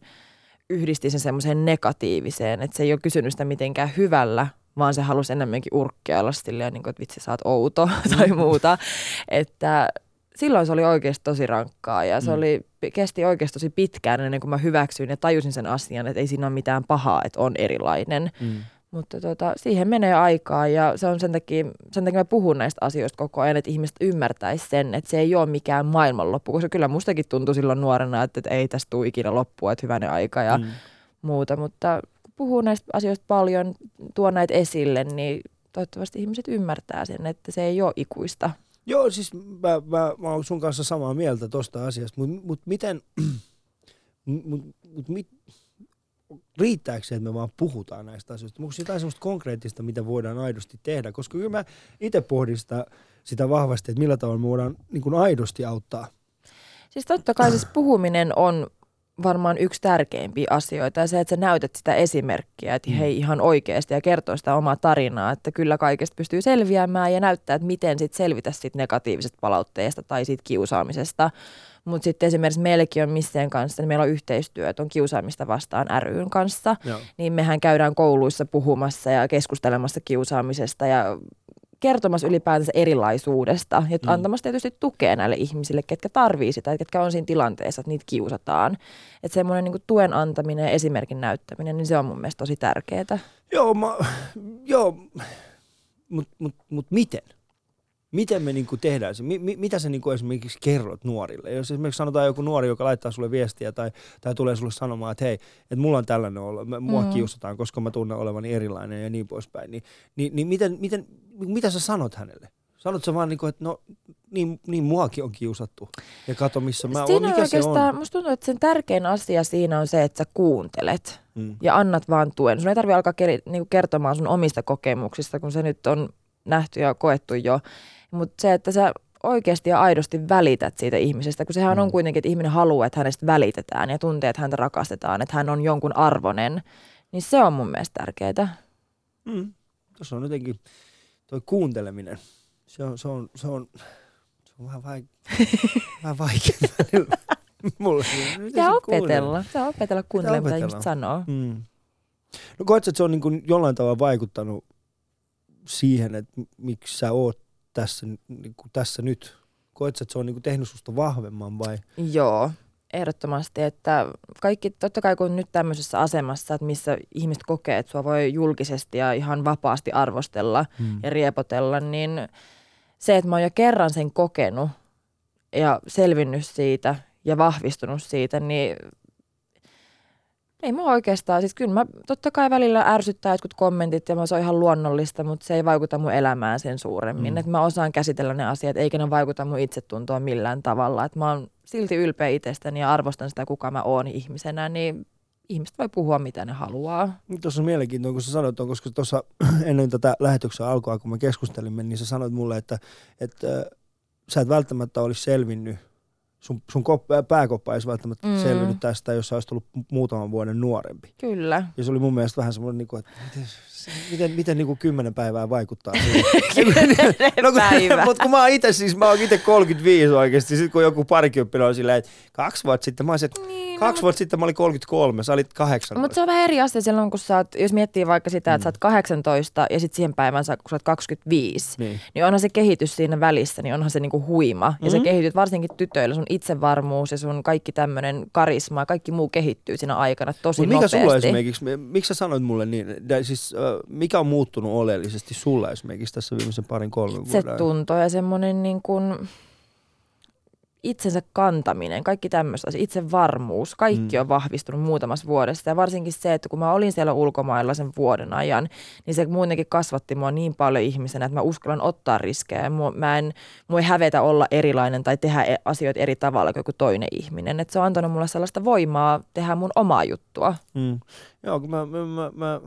yhdistin sen semmoiseen negatiiviseen. Että se ei ole kysynyt sitä mitenkään hyvällä, vaan se halusi enemmänkin urkkeella silleen, niin kuin, että vitsi sä oot outo tai muuta. että silloin se oli oikeasti tosi rankkaa ja se mm. oli, kesti oikeasti tosi pitkään ennen kuin mä hyväksyin ja tajusin sen asian, että ei siinä ole mitään pahaa, että on erilainen. Mm. Mutta tota, siihen menee aikaa ja se on sen takia, sen takia mä puhun näistä asioista koko ajan, että ihmiset ymmärtäisi sen, että se ei ole mikään maailmanloppu, koska kyllä mustakin tuntui silloin nuorena, että, että ei tästä tule ikinä loppua, että hyvänen aika ja mm. muuta, mutta kun puhuu näistä asioista paljon, tuo näitä esille, niin toivottavasti ihmiset ymmärtää sen, että se ei ole ikuista. Joo, siis mä, mä, mä oon sun kanssa samaa mieltä tuosta asiasta, mutta mut miten, mut, mut, mit, riittääkö se, että me vaan puhutaan näistä asioista? Onko jotain sellaista konkreettista, mitä voidaan aidosti tehdä? Koska kyllä mä itse pohdin sitä, sitä vahvasti, että millä tavalla me voidaan niin aidosti auttaa. Siis totta kai siis puhuminen on varmaan yksi tärkeimpiä asioita ja se, että sä näytät sitä esimerkkiä, että mm. hei ihan oikeasti ja kertoo sitä omaa tarinaa, että kyllä kaikesta pystyy selviämään ja näyttää, että miten sit selvitä siitä negatiivisesta palautteesta tai siitä kiusaamisesta. Mutta sitten esimerkiksi meilläkin on Misseen kanssa, niin meillä on yhteistyöt, on kiusaamista vastaan ryn kanssa, Joo. niin mehän käydään kouluissa puhumassa ja keskustelemassa kiusaamisesta ja kertomassa ylipäätänsä erilaisuudesta ja mm. antamassa tietysti tukea näille ihmisille, ketkä tarvii sitä, ketkä on siinä tilanteessa, että niitä kiusataan. Että semmoinen niin tuen antaminen ja esimerkin näyttäminen, niin se on mun mielestä tosi tärkeää. Joo, mä, joo. mutta mut, mut miten? Miten me niinku tehdään se? Mi, mi, mitä sä niinku esimerkiksi kerrot nuorille? Jos esimerkiksi sanotaan joku nuori, joka laittaa sulle viestiä tai, tai tulee sulle sanomaan, että hei, että mulla on tällainen olo, mua mm. kiusataan, koska mä tunnen olevani erilainen ja niin poispäin, niin, niin, niin miten, miten, mitä sä sanot hänelle? Sanot sä vaan, niin kuin, että no niin, niin muakin on kiusattu ja kato missä mä oon, mikä se on? Musta tuntuu, että sen tärkein asia siinä on se, että sä kuuntelet mm. ja annat vaan tuen. Sun ei tarvitse alkaa niin kertomaan sun omista kokemuksista, kun se nyt on nähty ja koettu jo. Mutta se, että sä oikeasti ja aidosti välität siitä ihmisestä, kun sehän mm. on kuitenkin, että ihminen haluaa, että hänestä välitetään ja tuntee, että häntä rakastetaan, että hän on jonkun arvonen, niin se on mun mielestä tärkeää. Mm. Tuossa on jotenkin toi kuunteleminen, se on, se on, se on, se on vähän, vaik- vähän vaikea Mulle. Pitää opetella. Pitää opetella kuuntelemaan, mitä ihmiset sanoo. Mm. No koetko, että se on niin kuin jollain tavalla vaikuttanut siihen, että miksi sä oot tässä, niin kuin tässä nyt? Koetko, että se on niin kuin tehnyt susta vahvemman vai? Joo, ehdottomasti, että kaikki, totta kai kun nyt tämmöisessä asemassa, että missä ihmiset kokee, että sua voi julkisesti ja ihan vapaasti arvostella hmm. ja riepotella, niin se, että mä oon jo kerran sen kokenut ja selvinnyt siitä ja vahvistunut siitä, niin ei mua oikeastaan, siis kyllä mä totta kai välillä ärsyttää jotkut kommentit ja se on ihan luonnollista, mutta se ei vaikuta mun elämään sen suuremmin. Mm. Että mä osaan käsitellä ne asiat, eikä ne vaikuta mun itsetuntoon millään tavalla. Että mä oon silti ylpeä itsestäni ja arvostan sitä, kuka mä oon ihmisenä, niin ihmiset voi puhua mitä ne haluaa. Tuossa on mielenkiintoista, kun sä sanoit, on, koska tuossa ennen tätä lähetyksen alkua, kun me keskustelimme, niin sä sanoit mulle, että, että sä et välttämättä olisi selvinnyt sun, sun kop, pääkoppa ei olisi välttämättä mm. selvinnyt tästä, jos sä olisit tullut muutaman vuoden nuorempi. Kyllä. Ja se oli mun mielestä vähän semmoinen, niin että miten, miten, miten niin kuin kymmenen päivää vaikuttaa no, päivä. Mutta kun mä oon itse siis, mä oon itse 35 oikeasti, sit kun joku parikymppinen on silleen, että kaksi vuotta sitten, mä olisin, että niin, kaksi no, vuotta sitten mä olin 33, sä olit 18. Mutta se on vähän eri asia silloin, kun sä oot, jos miettii vaikka sitä, että mm. sä oot 18 ja sitten siihen päivään sä, kun sä oot 25, niin. niin onhan se kehitys siinä välissä, niin onhan se niinku huima. Mm-hmm. Ja se kehityt varsinkin tytöillä, sun itsevarmuus ja sun kaikki tämmöinen karisma ja kaikki muu kehittyy siinä aikana tosi Mut mikä nopeasti. sulla esimerkiksi, miksi sä sanoit mulle niin, siis, mikä on muuttunut oleellisesti sulla esimerkiksi tässä viimeisen parin kolmen vuoden? Se tunto ja semmoinen niin kuin, itsensä kantaminen, kaikki tämmöistä, itsevarmuus, kaikki Mm. on vahvistunut muutamassa vuodessa. Ja varsinkin se, että kun mä olin siellä ulkomailla sen vuoden ajan, niin se muutenkin kasvatti mua niin paljon ihmisenä, että mä uskallan ottaa riskejä. Mua, mä en, mua ei hävetä olla erilainen tai tehdä e- asioita eri tavalla kuin joku toinen ihminen. Et se on antanut mulle sellaista voimaa tehdä mun omaa juttua. Mm. Joo, kun mä, mä, mä, mä,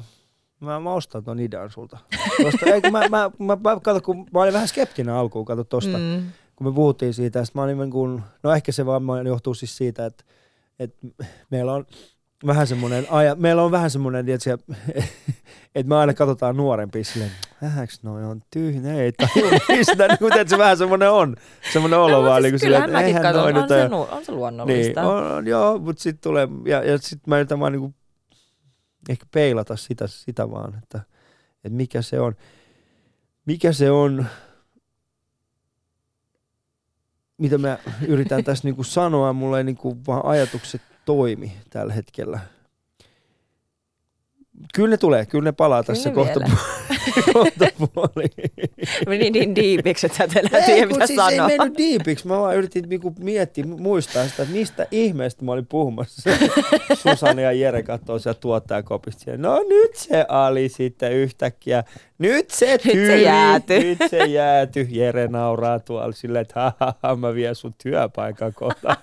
mä, mä ostan ton idean sulta. Tosta, ei, kun mä, mä, mä, mä, kato, kun mä olin vähän skeptinen alkuun, kato tosta, mm. Kun me puhuttiin siitä, mä olin niin kuin, no ehkä se vaan johtuu siis siitä, että, että meillä on vähän semmoinen, aja, meillä on vähän semmoinen, että me aina katsotaan nuorempia silleen, vähäks noi on tyhjä, ei tajua mistä, niin kuin, tiedätkö, vähän semmoinen on, semmoinen olo No, vaan, siis niin kuin kyllähän silleen, että mäkin eihän katson, noi on nyt se, on se luonnollista. niin, on, on, joo, mutta sitten tulee, ja, ja sitten mä yritän vaan niinku ehkä peilata sitä, sitä vaan, että, että mikä se on, mikä se on, mitä mä yritän tässä niinku sanoa, mulla ei niinku vaan ajatukset toimi tällä hetkellä. Kyllä ne tulee, kyllä ne palaa Kyllä tässä kohta, puoliin. Meni niin diipiksi, että sä et enää tiedä, mitä siis sanoa. ei mennyt diipiksi. Mä vaan yritin niinku miettiä, muistaa sitä, että mistä ihmeestä mä olin puhumassa. Susanne ja Jere katsoo sieltä tuottajakopista. Ja No nyt se Ali sitten yhtäkkiä. Nyt se Nyt se tyyli. jääty. Nyt se jääty. Jere nauraa tuolla silleen, että ha, ha, ha, mä vien sun työpaikan kohta.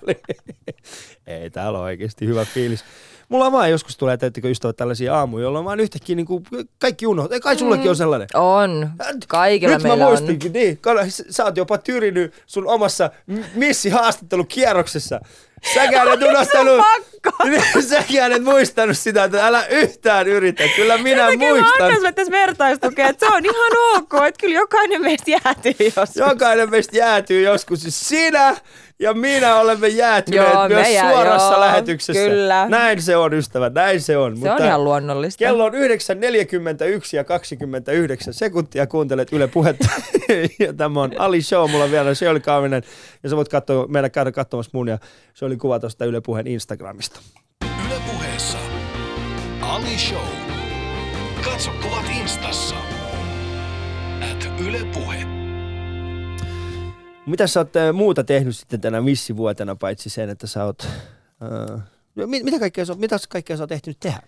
ei, täällä on oikeasti hyvä fiilis. Mulla on vaan joskus tulee, teettekö ystävät tällaisia aamuja, jolloin vaan yhtäkkiä niinku kaikki unohtaa. Kai sullakin on sellainen. On. Kaikilla Nyt mä meillä on. muistinkin, niin. Kato, s- sä oot jopa tyrinyt sun omassa missihaastattelukierroksessa. Säkään et unohtanut. Niin, Säkään et muistanut sitä, että älä yhtään yritä. Kyllä minä mä muistan. annan tässä vertaistukea, että se on ihan ok, että kyllä jokainen meistä jäätyy joskus. Jokainen meistä jäätyy joskus. Sinä ja minä olemme jäätyneet Joo, myös jää- suorassa joo, lähetyksessä. kyllä. Näin se on, ystävät. Näin se on. Se on ihan luonnollista. Kello on 9.41 ja 29 sekuntia. Kuuntelet Yle Puhetta. ja tämä on Ali Show. Mulla on vielä Shirley Kaavinen. Ja sä voit katsoa, meidän käydä katsomassa mun ja se oli kuva tuosta Yle Puheen Instagramista. Yle puheessa Ali Show. Katso kuvat instassa. At Yle Puhe. Mitä sä oot äh, muuta tehnyt sitten tänä missivuotena, paitsi sen, että sä oot... Äh, no, mit, mitä, kaikkea mitä kaikkea sä oot ehtinyt tehdä?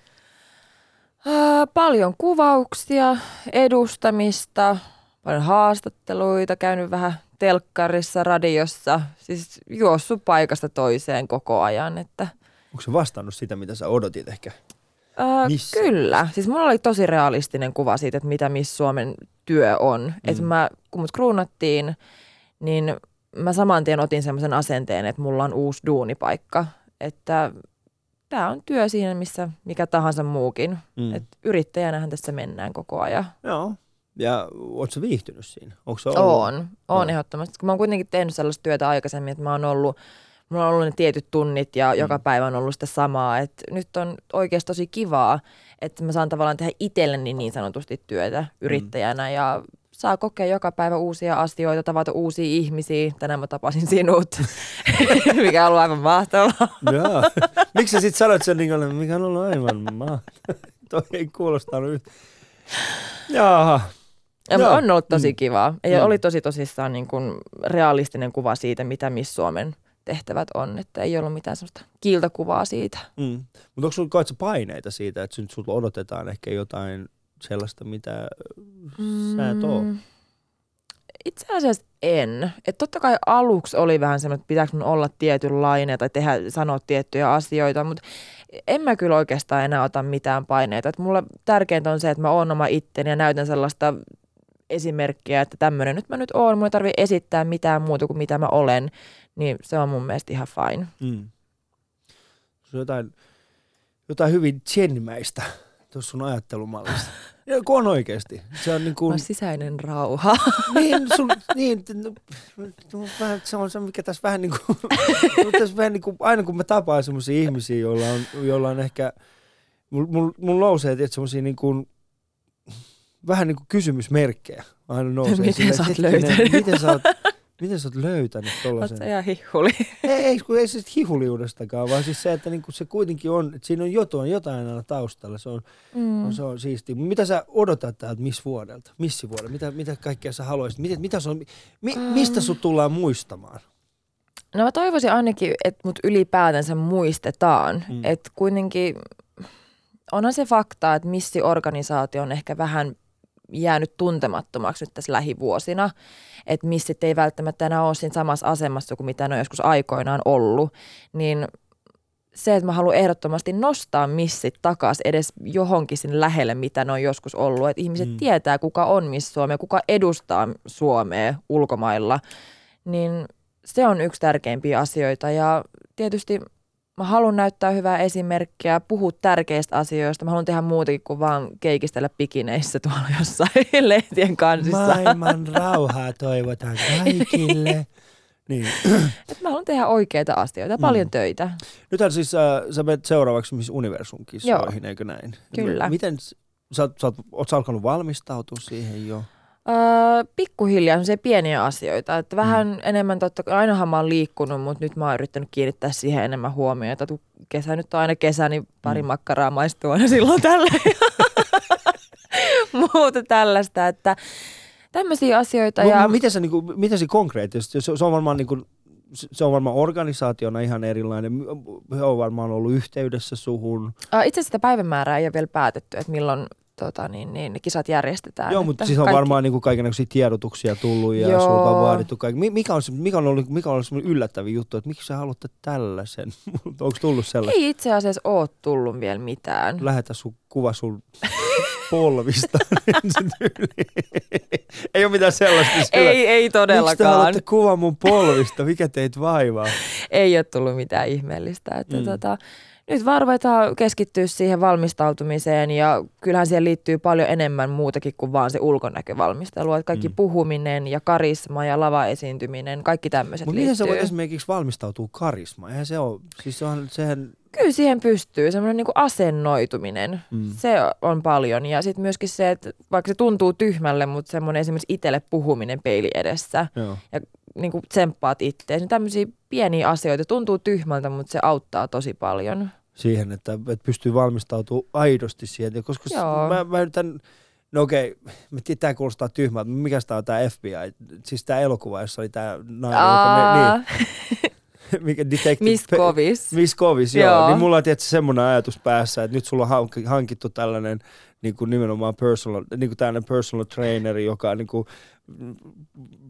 Ää, paljon kuvauksia, edustamista, paljon haastatteluita, käynyt vähän telkkarissa, radiossa, siis juossut paikasta toiseen koko ajan. Että, Onko se vastannut sitä, mitä sä odotit ehkä? Missä? kyllä, siis mulla oli tosi realistinen kuva siitä, että mitä Miss Suomen työ on. Mm. Että mä, kun mut kruunattiin, niin mä saman tien otin semmoisen asenteen, että mulla on uusi duunipaikka. Että tämä on työ siinä, missä mikä tahansa muukin. Mm. Et yrittäjänähän tässä mennään koko ajan. Joo. Ja oot sä viihtynyt siinä? Onko se ollut? On, on Joo. ehdottomasti. Kun mä oon kuitenkin tehnyt sellaista työtä aikaisemmin, että mä oon ollut, mulla on ollut ne tietyt tunnit ja joka päivä on ollut sitä samaa. Et nyt on oikeasti tosi kivaa, että mä saan tavallaan tehdä itselleni niin sanotusti työtä yrittäjänä ja saa kokea joka päivä uusia asioita, tavata uusia ihmisiä. Tänään mä tapasin sinut, mikä on ollut aivan mahtavaa. Joo. Miksi sä sit sanoit sen niin kuin, mikä on ollut aivan maa? Toi ei kuulostanut yhtä. Jaha. Ja Joo. on ollut tosi Mm. kivaa. Ja Mm. oli tosi tosissaan niin kuin realistinen kuva siitä, mitä Miss Suomen tehtävät on. Että ei ollut mitään sellaista kiiltokuvaa siitä. Mm. Mutta onko sä paineita siitä, että nyt sulta odotetaan ehkä jotain sellaista, mitä sä et oo? Mm. Itse asiassa en. Et totta kai aluksi oli vähän semmoinen, että pitääkö mun olla tietynlainen tai tehdä, sanoa tiettyjä asioita, mutta en mä kyllä oikeastaan enää ota mitään paineita. Et mulla tärkeintä on se, että mä oon oma itteni ja näytän sellaista esimerkkiä, että tämmöinen nyt mä nyt oon, mun ei tarvitse esittää mitään muuta kuin mitä mä olen, niin se on mun mielestä ihan fine. Mm. Se on jotain, jotain hyvin tsennimäistä tuossa sun ajattelumallissa. Ja kun on oikeasti. Se on niin kuin, sisäinen rauha. niin, sun, niin, no, vähän, se on se, mikä tässä vähän niin kuin, tässä vähän niin kuin, aina kun mä tapaan semmoisia ihmisiä, joilla on, joilla on ehkä, mulla mul, mul nousee tietysti semmoisia niin kuin, vähän niin kuin kysymysmerkkejä aina nousee. Miten sä oot löytänyt? Miten sä oot, miten sä oot löytänyt Oot tollasen? ihan hihuli. Ei, ei, kun ei se sit hihuliudestakaan, vaan siis se, että niinku se kuitenkin on, että siinä on jotain, jotain aina taustalla. Se on, Mm. mm. se on siistiä. Mitä sä odotat täältä miss vuodelta? Missivuodelta? Mitä, mitä kaikkea sä haluaisit? Mitä, mitä se on, mi, mistä sut tullaan muistamaan? No mä toivoisin ainakin, että mut ylipäätänsä muistetaan. Mm. Mm. Että kuitenkin onhan se fakta, että missiorganisaatio on ehkä vähän jäänyt tuntemattomaksi nyt tässä lähivuosina. Että missit ei välttämättä enää ole siinä samassa asemassa kuin mitä ne on joskus aikoinaan ollut. Niin se, että mä haluan ehdottomasti nostaa missit takaisin edes johonkin sinne lähelle, mitä ne on joskus ollut. Että ihmiset Mm. tietää, kuka on Miss Suomea, kuka edustaa Suomea ulkomailla. Niin se on yksi tärkeimpiä asioita ja tietysti mä haluan näyttää hyvää esimerkkiä, puhua tärkeistä asioista. Mä haluan tehdä muutakin kuin vaan keikistellä pikineissä tuolla jossain lehtien kansissa. Maailman rauhaa toivotaan kaikille. Niin. Et mä haluan tehdä oikeita asioita, Mm. paljon töitä. Nythän siis äh, sä menet seuraavaksi Miss Universum kisoihin, eikö näin? Kyllä. Miten, sä, sä, oot, oot sä alkanut valmistautua siihen jo? Öö, pikkuhiljaa se pieniä asioita. Että vähän mm. enemmän totta ainahan mä oon liikkunut, mutta nyt mä oon yrittänyt kiinnittää siihen enemmän huomiota. Kesä nyt on aina kesä, niin pari Mm. makkaraa maistuu aina silloin tällä. Muuta tällaista, että tämmöisiä asioita. Mu- ja... mu- miten, sä, niin kuin, miten se konkreettisesti, se, se on varmaan niin kuin, se on varmaan organisaationa ihan erilainen. He on varmaan ollut yhteydessä suhun. Itse asiassa sitä päivämäärää ei ole vielä päätetty, että milloin tota, niin, niin, ne kisat järjestetään. Joo, mutta siis on kaikki- varmaan niin kaikenlaisia tiedotuksia tullut ja Joo. sulta on vaadittu kaikki. Mi- Mikä on, mikä on ollut, mikä on ollut yllättävin juttu, että miksi sä haluatte tällaisen? Onko tullut sellaista? Ei itse asiassa ole tullut vielä mitään. Lähetä sun kuva sun polvista. Ei ole mitään sellaista. Sillä, Ei, ei Miksi te todellakaan. kuvan mun polvista? Mikä teitä vaivaa? ei ole tullut mitään ihmeellistä. Että mm. tota, nyt vaan ruvetaan keskittyä siihen valmistautumiseen ja kyllähän siihen liittyy paljon enemmän muutakin kuin vaan se ulkonäkövalmistelu. Että kaikki Mm. puhuminen ja karisma ja lavaesiintyminen, kaikki tämmöiset Mutta miten liittyy. voit esimerkiksi valmistautua karismaan? Eihän se ole, siis se on, sehän, Kyllä siihen pystyy, semmoinen niin asennoituminen. mm. Se on paljon. Ja sitten myöskin se, että vaikka se tuntuu tyhmälle, mutta semmoinen esimerkiksi itselle puhuminen peili edessä joo. Niin kuin tsemppaat itseäsi. Niin tämmöisiä pieniä asioita. Tuntuu tyhmältä, mutta se auttaa tosi paljon. siihen, että, että pystyy valmistautumaan aidosti siihen. Koska Joo. mä, mä yritän, no okei, mä tiedän, tämä kuulostaa tyhmältä, mutta mikä tämä on tämä FBI? Siis tämä elokuva, jossa oli tämä nainen, joka me, niin, mikä detective, Miss Kovis. Miss Kovis, joo. Joo. Niin mulla on tietysti semmoinen ajatus päässä, että nyt sulla on hankittu tällainen niin kuin nimenomaan personal, niin kuin tällainen personal traineri, joka niin kuin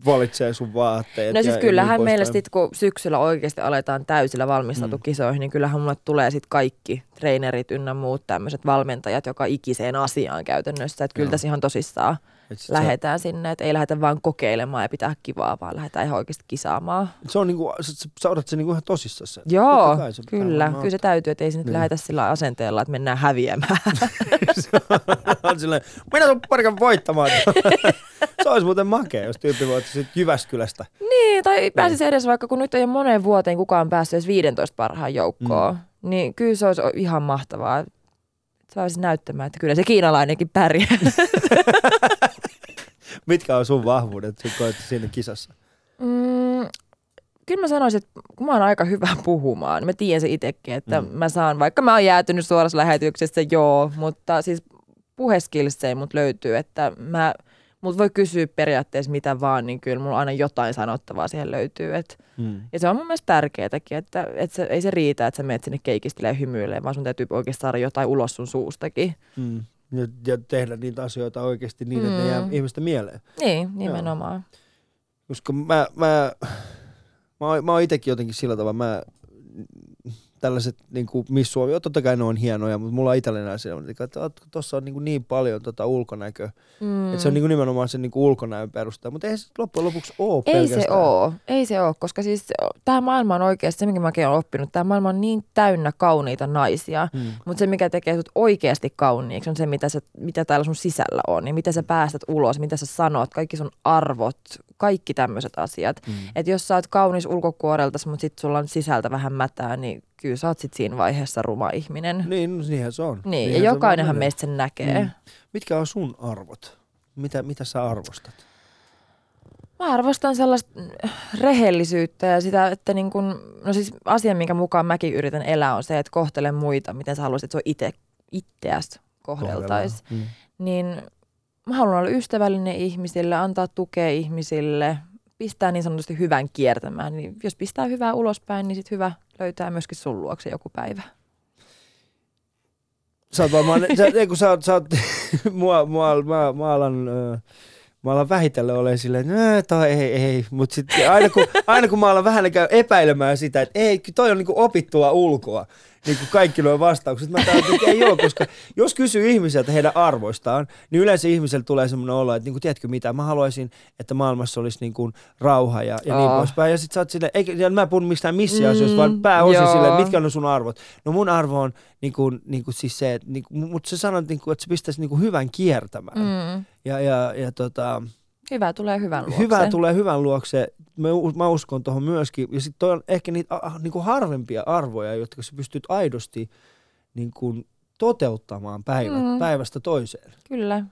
valitsee sun vaatteet. No siis kyllähän niin meillä poispäin. sit, kun syksyllä oikeasti aletaan täysillä valmistautua Mm. kisoihin, niin kyllähän mulle tulee sitten kaikki treenerit ynnä muut tämmöiset valmentajat joka ikiseen asiaan käytännössä. Että kyllä tässä ihan tosissaan Et lähdetään sinne, että ei lähdetä vaan kokeilemaan ja pitää kivaa, vaan lähdetään ihan oikeasti kisaamaan. Se, se on niin kuin, sä, sä otat sen niin kuin ihan tosissaan. se. Joo, se kyllä. Kyllä se täytyy, että ei se nyt Niin. lähdetä sillä asenteella, että mennään häviämään. on silleen, minä tulen parikan voittamaan. se olisi muuten makea, jos tyyppi voittaisi Jyväskylästä. niin, tai pääsisi edes vaikka, kun nyt ei ole moneen vuoteen kukaan päässyt edes 15 parhaan joukkoon, mm. niin kyllä se olisi ihan mahtavaa. Saisi näyttämään, että kyllä se kiinalainenkin pärjää. Mitkä on sun vahvuudet, kun koet siinä kisassa? Mm, kyllä mä sanoisin, että kun mä oon aika hyvä puhumaan, niin mä tiedän se itsekin, että mm. mä saan, vaikka mä oon jäätynyt suorassa lähetyksessä, joo, mutta siis puheskilsejä mut löytyy, että mä, mut voi kysyä periaatteessa mitä vaan, niin kyllä mulla aina jotain sanottavaa siihen löytyy. Et, Hmm. ja se on mun mielestä tärkeätäkin, että, että se, ei se riitä, että sä menet sinne keikistelemään hymyilemään, vaan sun täytyy oikeasti saada jotain ulos sun suustakin. Hmm. Ja, ja tehdä niitä asioita oikeasti niin, että ne Mm. jää ihmisten mieleen. Niin, nimenomaan. Koska mä, mä, mä, oon- mä oon itekin jotenkin sillä tavalla, mä, tällaiset niin kuin Miss Suomi, totta kai ne on hienoja, mutta mulla on italialainen asia, että tuossa on niin, kuin niin paljon tota ulkonäköä, Mm. mm. että se on niin kuin nimenomaan sen niin kuin ulkonäön perusteella, mutta ei se loppujen lopuksi ole Ei pelkästään. se oo, ei se oo, koska siis tämä maailma on oikeasti, se mikä mäkin olen oppinut, tämä maailma on niin täynnä kauniita naisia, Hmm. mutta se mikä tekee sut oikeasti kauniiksi on se, mitä, sä, mitä täällä sun sisällä on ja mitä sä päästät ulos, mitä sä sanot, kaikki sun arvot, kaikki tämmöiset asiat. Hmm. Että jos sä oot kaunis ulkokuoreltas, mutta sit sulla on sisältä vähän mätää, niin kyllä sä oot sit siinä vaiheessa ruma ihminen. Niin, no, niinhän se on. Niin, Niinhän ja jokainenhan meistä sen näkee. Mm. Mitkä on sun arvot? Mitä, mitä sä arvostat? Mä arvostan sellaista mm, rehellisyyttä ja sitä, että niin kun, no siis asia, minkä mukaan mäkin yritän elää, on se, että kohtele muita, miten sä haluaisit, että se on ite, itseäsi kohdeltaisi. Mm. Niin mä haluan olla ystävällinen ihmisille, antaa tukea ihmisille, pistää niin sanotusti hyvän kiertämään, niin jos pistää hyvää ulospäin, niin sit hyvä löytää myöskin sun luokse joku päivä. Sä oot varmaan, sä, ei kun sä oot, sä oot mua, mua, mä, mä alan, mä alan vähitellen olemaan silleen, että ei, ei, mutta sitten aina kun, aina kun mä alan vähän käy epäilemään sitä, että ei, toi on niinku opittua ulkoa, niin kuin kaikki nuo vastaukset. Mä tajutin, että ei ole, koska jos kysyy ihmiseltä heidän arvoistaan, niin yleensä ihmisellä tulee semmoinen olo, että niin kuin, tiedätkö mitä, mä haluaisin, että maailmassa olisi niin kuin rauha ja, ja niin Oh. poispäin. Ja sit sä oot silleen, eikä, mä en puhu mistään missään Mm, asioista, vaan pääosin silleen, mitkä on sun arvot. No mun arvo on niin kuin, niin kuin siis se, että, niin kuin, mutta sä sanot, niin kuin, että se pistäisi niin kuin hyvän kiertämään. Mm. Ja, ja, ja tota, Hyvä tulee hyvän luokse. hyvää tulee hyvän luokse. Mä, mä uskon tuohon myöskin. Ja sitten toi on ehkä niitä a- niinku harvempia arvoja, jotka sä pystyt aidosti niin kuin toteuttamaan päivä, Mm. päivästä toiseen. Kyllä.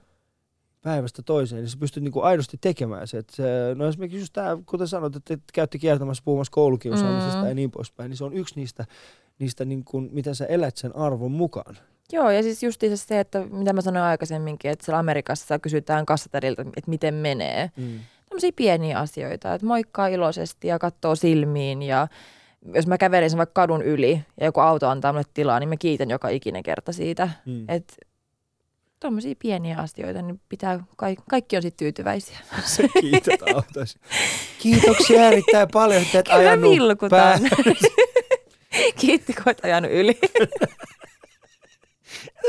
Päivästä toiseen, niin sä pystyt niin kuin aidosti tekemään se. Se no esimerkiksi just tämä, kuten sanoit, että että käytte kiertämässä puhumassa koulukiusaamisesta Mm. ja niin poispäin, niin se on yksi niistä, niistä niin kuin, miten sä elät sen arvon mukaan. Joo, ja siis justiinsa se, että mitä mä sanoin aikaisemminkin, että siellä Amerikassa kysytään kassatäriltä, että miten menee. Mm. Tämmöisiä pieniä asioita, että moikkaa iloisesti ja katsoo silmiin ja jos mä kävelisin vaikka kadun yli ja joku auto antaa mulle tilaa, niin mä kiitän joka ikinen kerta siitä. Mm. Että tuommoisia pieniä asioita, niin pitää, kaikki, kaikki on sitten tyytyväisiä. Sä kiität autosi. Kiitoksia erittäin paljon, että et Kyllä ajanut vilkutan. Kiitti, kun oot ajanut yli.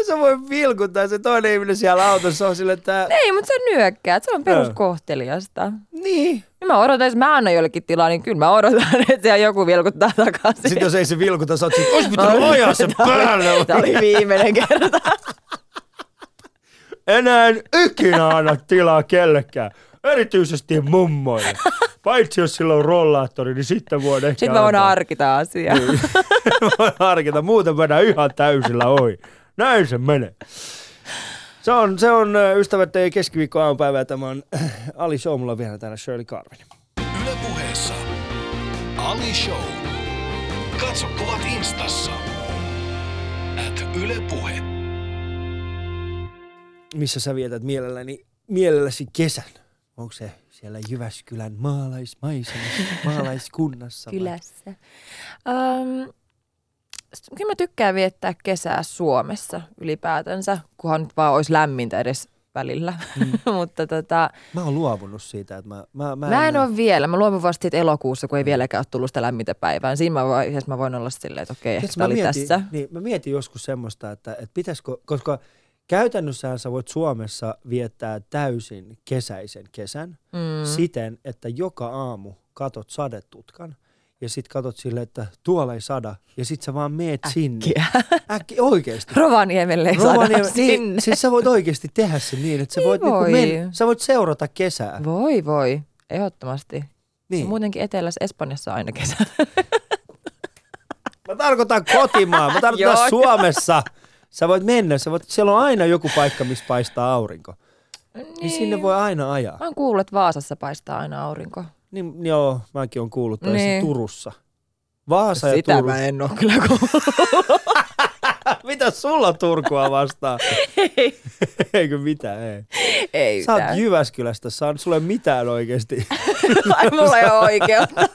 Sä voi vilkuttaa se toinen ihminen siellä autossa on sille, että Ei, mutta sä nyökkäät. Se on peruskohteliasta. niin. Ja mä odotan, jos mä annan jollekin tilaa, niin kyllä mä odotan, että siellä joku vilkuttaa takaisin. Sitten jos ei se vilkuta, sä oot sit, ois pitänyt ajaa sen päälle. Tämä oli viimeinen kerta. Enää en ikinä anna tilaa kellekään. Erityisesti mummoille. Paitsi jos sillä on rollaattori, niin sitten voin ehkä Sitten mä voin harkita asiaa. Niin. voin harkita, muuten mennään ihan täysillä ohi. Näin se menee. Se on, se on ystävät ei keskiviikko aamupäivää. Tämä on Ali Show. Mulla on vielä täällä Shirley Carvin. Yle puheessa Ali Show. Katso kuvat instassa. At Yle Puhe. Missä sä vietät mielelläni, mielelläsi kesän? Onko se siellä Jyväskylän maalaismaisemassa, maalaiskunnassa? Kylässä. Um, kyllä mä tykkään viettää kesää Suomessa ylipäätänsä, kunhan nyt vaan olisi lämmintä edes välillä. Mm. Mutta tota, Mä oon luovunut siitä, että mä, mä, mä, mä en ole vielä. Mä luovun vasta siitä elokuussa, kun ei vieläkään ole tullut sitä lämmintä päivää. Siinä vaiheessa mä voin olla silleen, että okei, tämä mä oli mietin, tässä. Niin, mä mietin joskus semmoista, että, että pitäisikö, koska käytännössähän sä voit Suomessa viettää täysin kesäisen kesän Mm. siten, että joka aamu katot sadetutkan ja sit katot silleen, että tuolla ei sada ja sit sä vaan meet sinne. Äkkiä. Äkki, oikeesti. Rovaniemelle ei Rovaniemi- sinne. niin, siis sä voit oikeasti tehdä sen niin, että sä Niin voit, niinku voi. men, sä voit seurata kesää. Voi voi, ehdottomasti. Niin. Muutenkin Etelässä Espanjassa aina kesä. Mä tarkoitan kotimaa, mä tarkoitan Joo. Suomessa. Sä voit mennä, sä voit, siellä on aina joku paikka, missä paistaa aurinko. Niin sinne voi aina ajaa. Mä oon kuullut, että Vaasassa paistaa aina aurinko. Niin, joo, mäkin on kuullut tai Niin. Turussa. Vaasa ja Sitä Turku. mä en oo kyllä kuullut. Mitä sulla Turkua vastaan? ei, Eikö mitään, ei. ei Sä oot mitään. Jyväskylästä, sä oot sulle mitään oikeesti. Ai mulla ei ole oikeutta.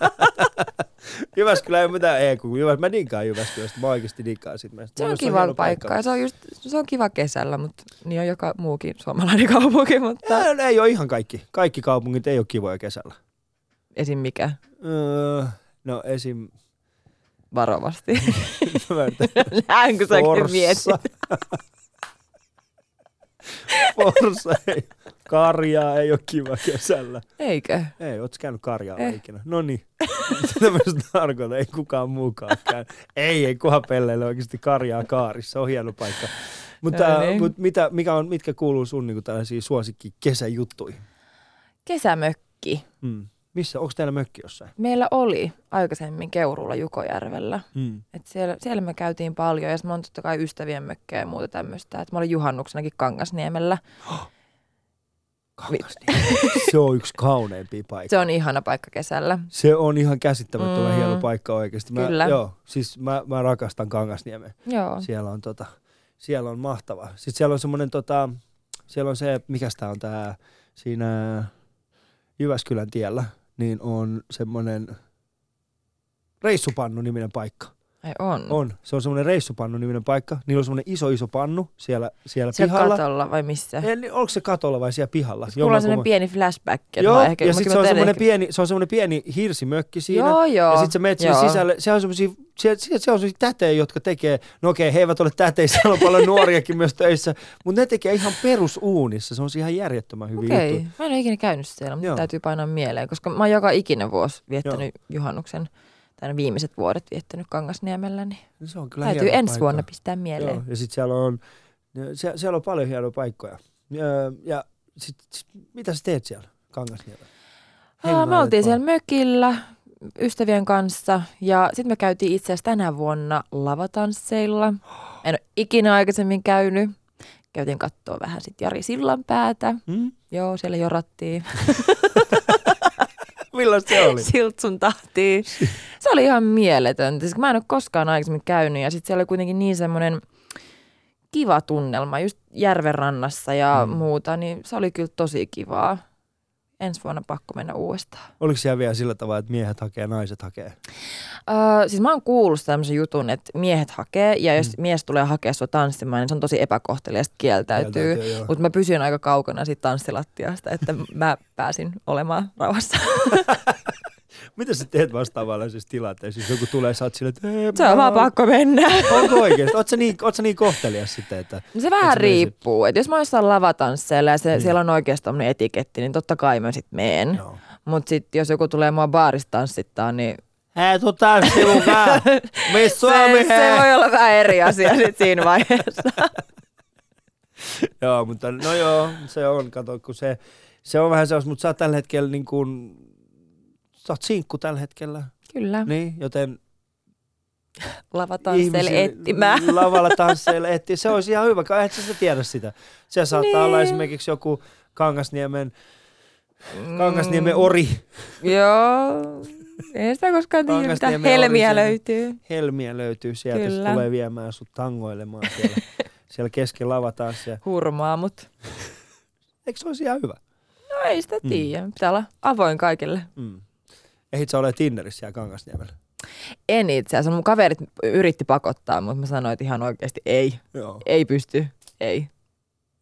Jyväskylä ei ole mitään, ei kun Jyväs, mä dinkkaan Jyväskylästä, mä oikeesti dinkkaan sit. Mä- Se on kiva hieno paikka ja se on, just, se on kiva kesällä, mutta niin on joka muukin suomalainen kaupunki, mutta Ja, ei ole ihan kaikki. Kaikki kaupungit ei ole kivoja kesällä. Esim. mikä Öö, no esim... varovasti. mä Näin kun säkin mietit. Forssa ei. Karjaa ei ole kiva kesällä. Eikö? Ei, ootko käynyt karjaalla Eh. ikinä? No niin. Sitä myös tarkoitan, ei kukaan muukaan käy. Ei, ei kuhan pelleille oikeasti karjaa kaarissa, se on hieno paikka. Mutta, No niin. mutta mitä, mikä on, mitkä kuuluu sun niin tällaisiin suosikki kesäjuttuihin? Kesämökki. Hmm. Missä, onko teillä mökki jossain? Meillä oli aikaisemmin Keurulla Jukojärvellä. Hmm. Et siellä, siellä me käytiin paljon ja sitten on totta kai ystävien mökkejä ja muuta tämmöistä. Et mä olin juhannuksenakin Kangasniemellä. Kangasniemi. Se on yksi kauneimpia paikkoja. Se on ihana paikka kesällä. Se on ihan käsittämättömän Mm. hieno paikka oikeasti. Mä, Kyllä. Joo, siis mä, mä rakastan Kangasniemen. Joo. Siellä on, tota, siellä on mahtava. Sitten siellä on semmoinen, tota, siellä on se, mikä tää on tää siinä Jyväskylän tiellä, niin on semmoinen reissupannu-niminen paikka. Ei on. On. Se on semmoinen reissupannu-niminen paikka. Niillä on semmoinen iso, iso pannu siellä, siellä Siellä pihalla. katolla vai missä? En, onko se katolla vai siellä pihalla? Mulla on sellainen pieni flashback. Joo, ehkä, ja sitten se on semmoinen pieni, se on semmoinen pieni hirsimökki siinä. Joo, joo. Ja sitten sä menet joo. sisälle, siellä on semmoisia, siellä, siellä, siellä on semmoisia tätejä, jotka tekee, no okei, he eivät ole tätejä, siellä on paljon nuoriakin myös töissä, mutta ne tekee ihan perusuunissa, se on ihan järjettömän hyviä Okei, juttuja. mä en ole ikinä käynyt siellä, mutta Joo. täytyy painaa mieleen, koska mä oon joka ikinen vuosi viettänyt juhannuksen, ne viimeiset vuodet viettänyt Kangasniemellä, niin No Se on kyllä täytyy ensi paikka. vuonna pistää mieleen. Joo, ja sitten siellä on, siellä, siellä on paljon hienoja paikkoja. Ja, ja sit, sit, mitä sä teet siellä Kangasniemellä? Aa, me oltiin siellä mökillä ystävien kanssa ja sitten me käytiin itse asiassa tänä vuonna lavatansseilla. En ole ikinä aikaisemmin käynyt. Käytiin katsoa vähän sitten Jari Sillanpäätä. Hmm? Joo, siellä jorattiin Millaista se oli? siltsun tahtiin. Se oli ihan mieletöntä. Siis mä en ole koskaan aikaisemmin käynyt ja sitten siellä oli kuitenkin niin semmoinen kiva tunnelma just järven rannassa ja Mm. muuta, niin se oli kyllä tosi kivaa. Ensi vuonna pakko mennä uudestaan. Oliko siellä vielä sillä tavalla, että miehet hakee ja naiset hakee? Öö, siis mä oon kuullut tämmöisen jutun, että miehet hakee ja jos Mm. mies tulee hakea sua tanssimaan, niin se on tosi epäkohteliasta kieltäytyy. Kieltäytyy. Mutta mä pysyin aika kaukana siitä tanssilattiasta, että mä pääsin olemaan rauhassa. Mitä sä teet vastaavallaisessa tilanteessa, jos joku tulee, sä oot silleen, että "Ei, Se on vaan oon-" pakko mennä. Onko oikeesti? Oot sä niin, oot sä niin kohtelias sitten, että No se vähän menisit- riippuu. Että jos mä oon jossain lavatansseilla ja se, Niin. siellä on oikeasti tommonen etiketti, niin totta kai mä sit meen. Joo. Mutta sitten jos joku tulee mua baarista tanssittaa, niin Hei, tuu tanssi mukaan. Me Suomi, se, se voi olla vähän eri asia sit siinä vaiheessa. Joo, mutta no joo, se on, kato, kun se, se on vähän sellaista, mutta sä oot tällä hetkellä niin kuin, sä oot sinkku tällä hetkellä, Kyllä, niin, joten lavatansseille etsimään. Lavalla tansseille etsiä, se olisi ihan hyvä, kai et sä tiedä sitä. Se saattaa Niin. olla esimerkiksi joku Kangasniemen, Mm. Kangasniemen ori, Joo, ei sitä koskaan tiedä, mitä helmiä siellä. löytyy. helmiä löytyy sieltä, se Kyllä. tulee viemään sut tangoilemaan siellä, siellä kesken lavatanssia. Hurmaa, mutta Eikö se olisi ihan hyvä? no ei sitä Mm. tiedä. Pitää olla avoin kaikille. Mm. Ehdit sä ole Tinderissä siellä Kangasniemellä? En itse asiassa. Mun kaverit yritti pakottaa, mutta mä sanoin, että ihan oikeasti ei. Joo. Ei pysty. Ei.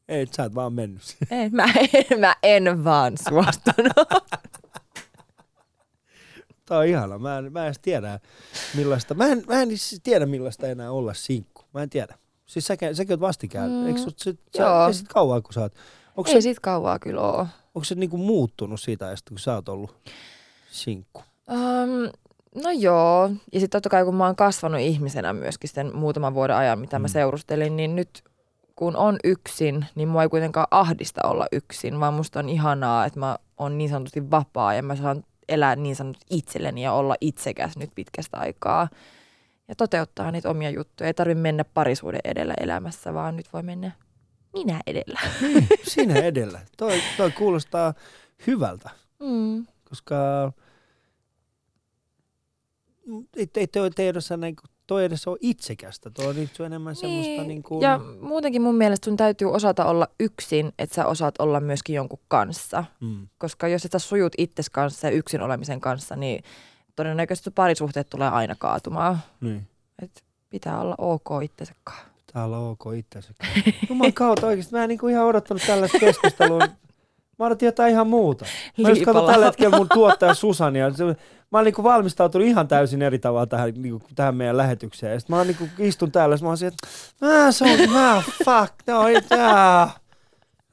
Ei, sä et vaan mennyt ei mä, en, mä en vaan suostunut. Tää on ihana. Mä en, mä en edes tiedä millaista. Mä en, mä en siis tiedä millaista enää olla sinkku. Mä en tiedä. Siis säkin, säkin oot vastikään. Mm. Eikö sut, sit, sä, ei sit kauan kun sä oot. Onko ei se, sit kauaa kyllä oo. onko se niinku muuttunut siitä ajasta, kun sä oot ollut sinkku? Um, no joo, ja sitten totta kai kun mä oon kasvanut ihmisenä myöskin sen muutaman vuoden ajan, mitä mä Mm. seurustelin, niin nyt kun on yksin, niin mua ei kuitenkaan ahdista olla yksin, vaan musta on ihanaa, että mä oon niin sanotusti vapaa ja mä saan elää niin sanotusti itselleni ja olla itsekäs nyt pitkästä aikaa. Ja toteuttaa niitä omia juttuja. Ei tarvitse mennä parisuuden edellä elämässä, vaan nyt voi mennä minä edellä. Siinä edellä. Toi, toi kuulostaa hyvältä, Mm. Koska ei, ei toi tiedossa niin toi edes ole itsekästä. Toi on nyt enemmän semmoista niin kuin... Ja muutenkin mun mielestä sun täytyy osata olla yksin, että sä osaat olla myöskin jonkun kanssa. Mm. Koska jos et sä sujut itses kanssa ja yksin olemisen kanssa, niin todennäköisesti parisuhteet tulee aina kaatumaan. Niin. Et pitää olla ok itsensä kanssa. Täällä on ok itsensä. Juman kautta oikeesti. Mä en niinku ihan odottanut tällaista keskustelua. Mä odotin jotain ihan muuta. Mä just katson Liipalaa. tällä hetkellä mun tuottaja Susania. Mä oon niinku valmistautunut ihan täysin eri tavalla tähän, niinku, tähän meidän lähetykseen. Ja sit mä oon niinku, istun täällä ja mä oon että mä se on, mä fuck, no ei tää.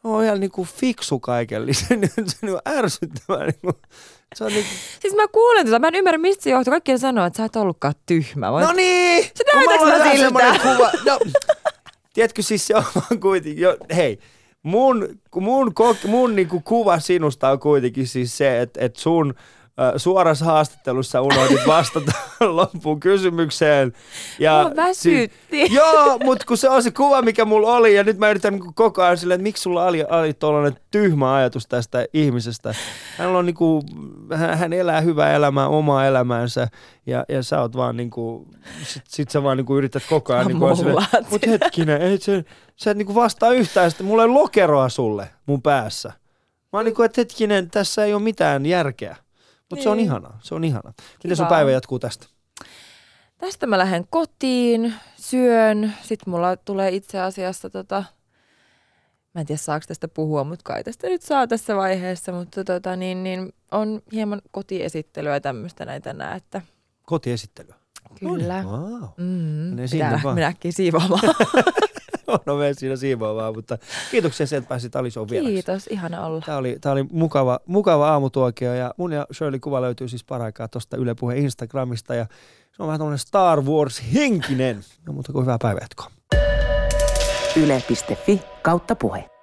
No ihan niinku fiksu kaikellisen. Se on niinku ärsyttävää. Niinku. Se on niinku, Siis mä kuulen tätä, mä en ymmärrä mistä se johtuu. Kaikki sanoo, että sä et ollutkaan tyhmä. Mä, No niin! Se näytäks mä siltä? Kuva. No, tiedätkö, siis se on kuitenkin, jo, hei, mun, mun, kok- mun niinku kuva sinusta on kuitenkin siis se, että et sun suorassa haastattelussa unohdit vastata loppuun kysymykseen. Ja Mua väsytti. joo, mutta kun se on se kuva, mikä mulla oli, ja nyt mä yritän niinku koko ajan silleen, että miksi sulla oli, oli tuollainen tyhmä ajatus tästä ihmisestä. Hän, on niinku, hän, hän elää hyvää elämää, omaa elämäänsä, ja, ja sä oot vaan niinku, sit, sit sä vaan niinku yrität koko ajan niinku silleen, mollaat mut hetkinen, ei se, sä et niinku vastaa yhtään, sitten mulla ei lokeroa sulle mun päässä. Mä oon niinku, että hetkinen, tässä ei ole mitään järkeä. Mutta se on Niin. ihanaa, se on ihanaa. Miten sun päivä jatkuu tästä? Tästä mä lähden kotiin, syön, sitten mulla tulee itse asiassa tota, mä en tiedä saako tästä puhua, mutta kai tästä nyt saa tässä vaiheessa, mutta tota, niin, niin, on hieman kotiesittelyä tämmöistä näitä nää, että Kotiesittelyä. kyllä. Wow. Mm, Menee sinne pitää vaan. minä siivoamaan. No mene siinä siivoamaan, mutta kiitoksia sen, että pääsit Alison vieraksi. Kiitos, ihana olla. Tämä oli, tämä oli mukava, mukava aamutuokio ja mun ja Shirley kuva löytyy siis paraikaa tuosta Yle Puheen Instagramista ja se on vähän tämmöinen Star Wars-henkinen. No mutta kuin hyvää päivänjatkoa. Yle.fi kautta puhe.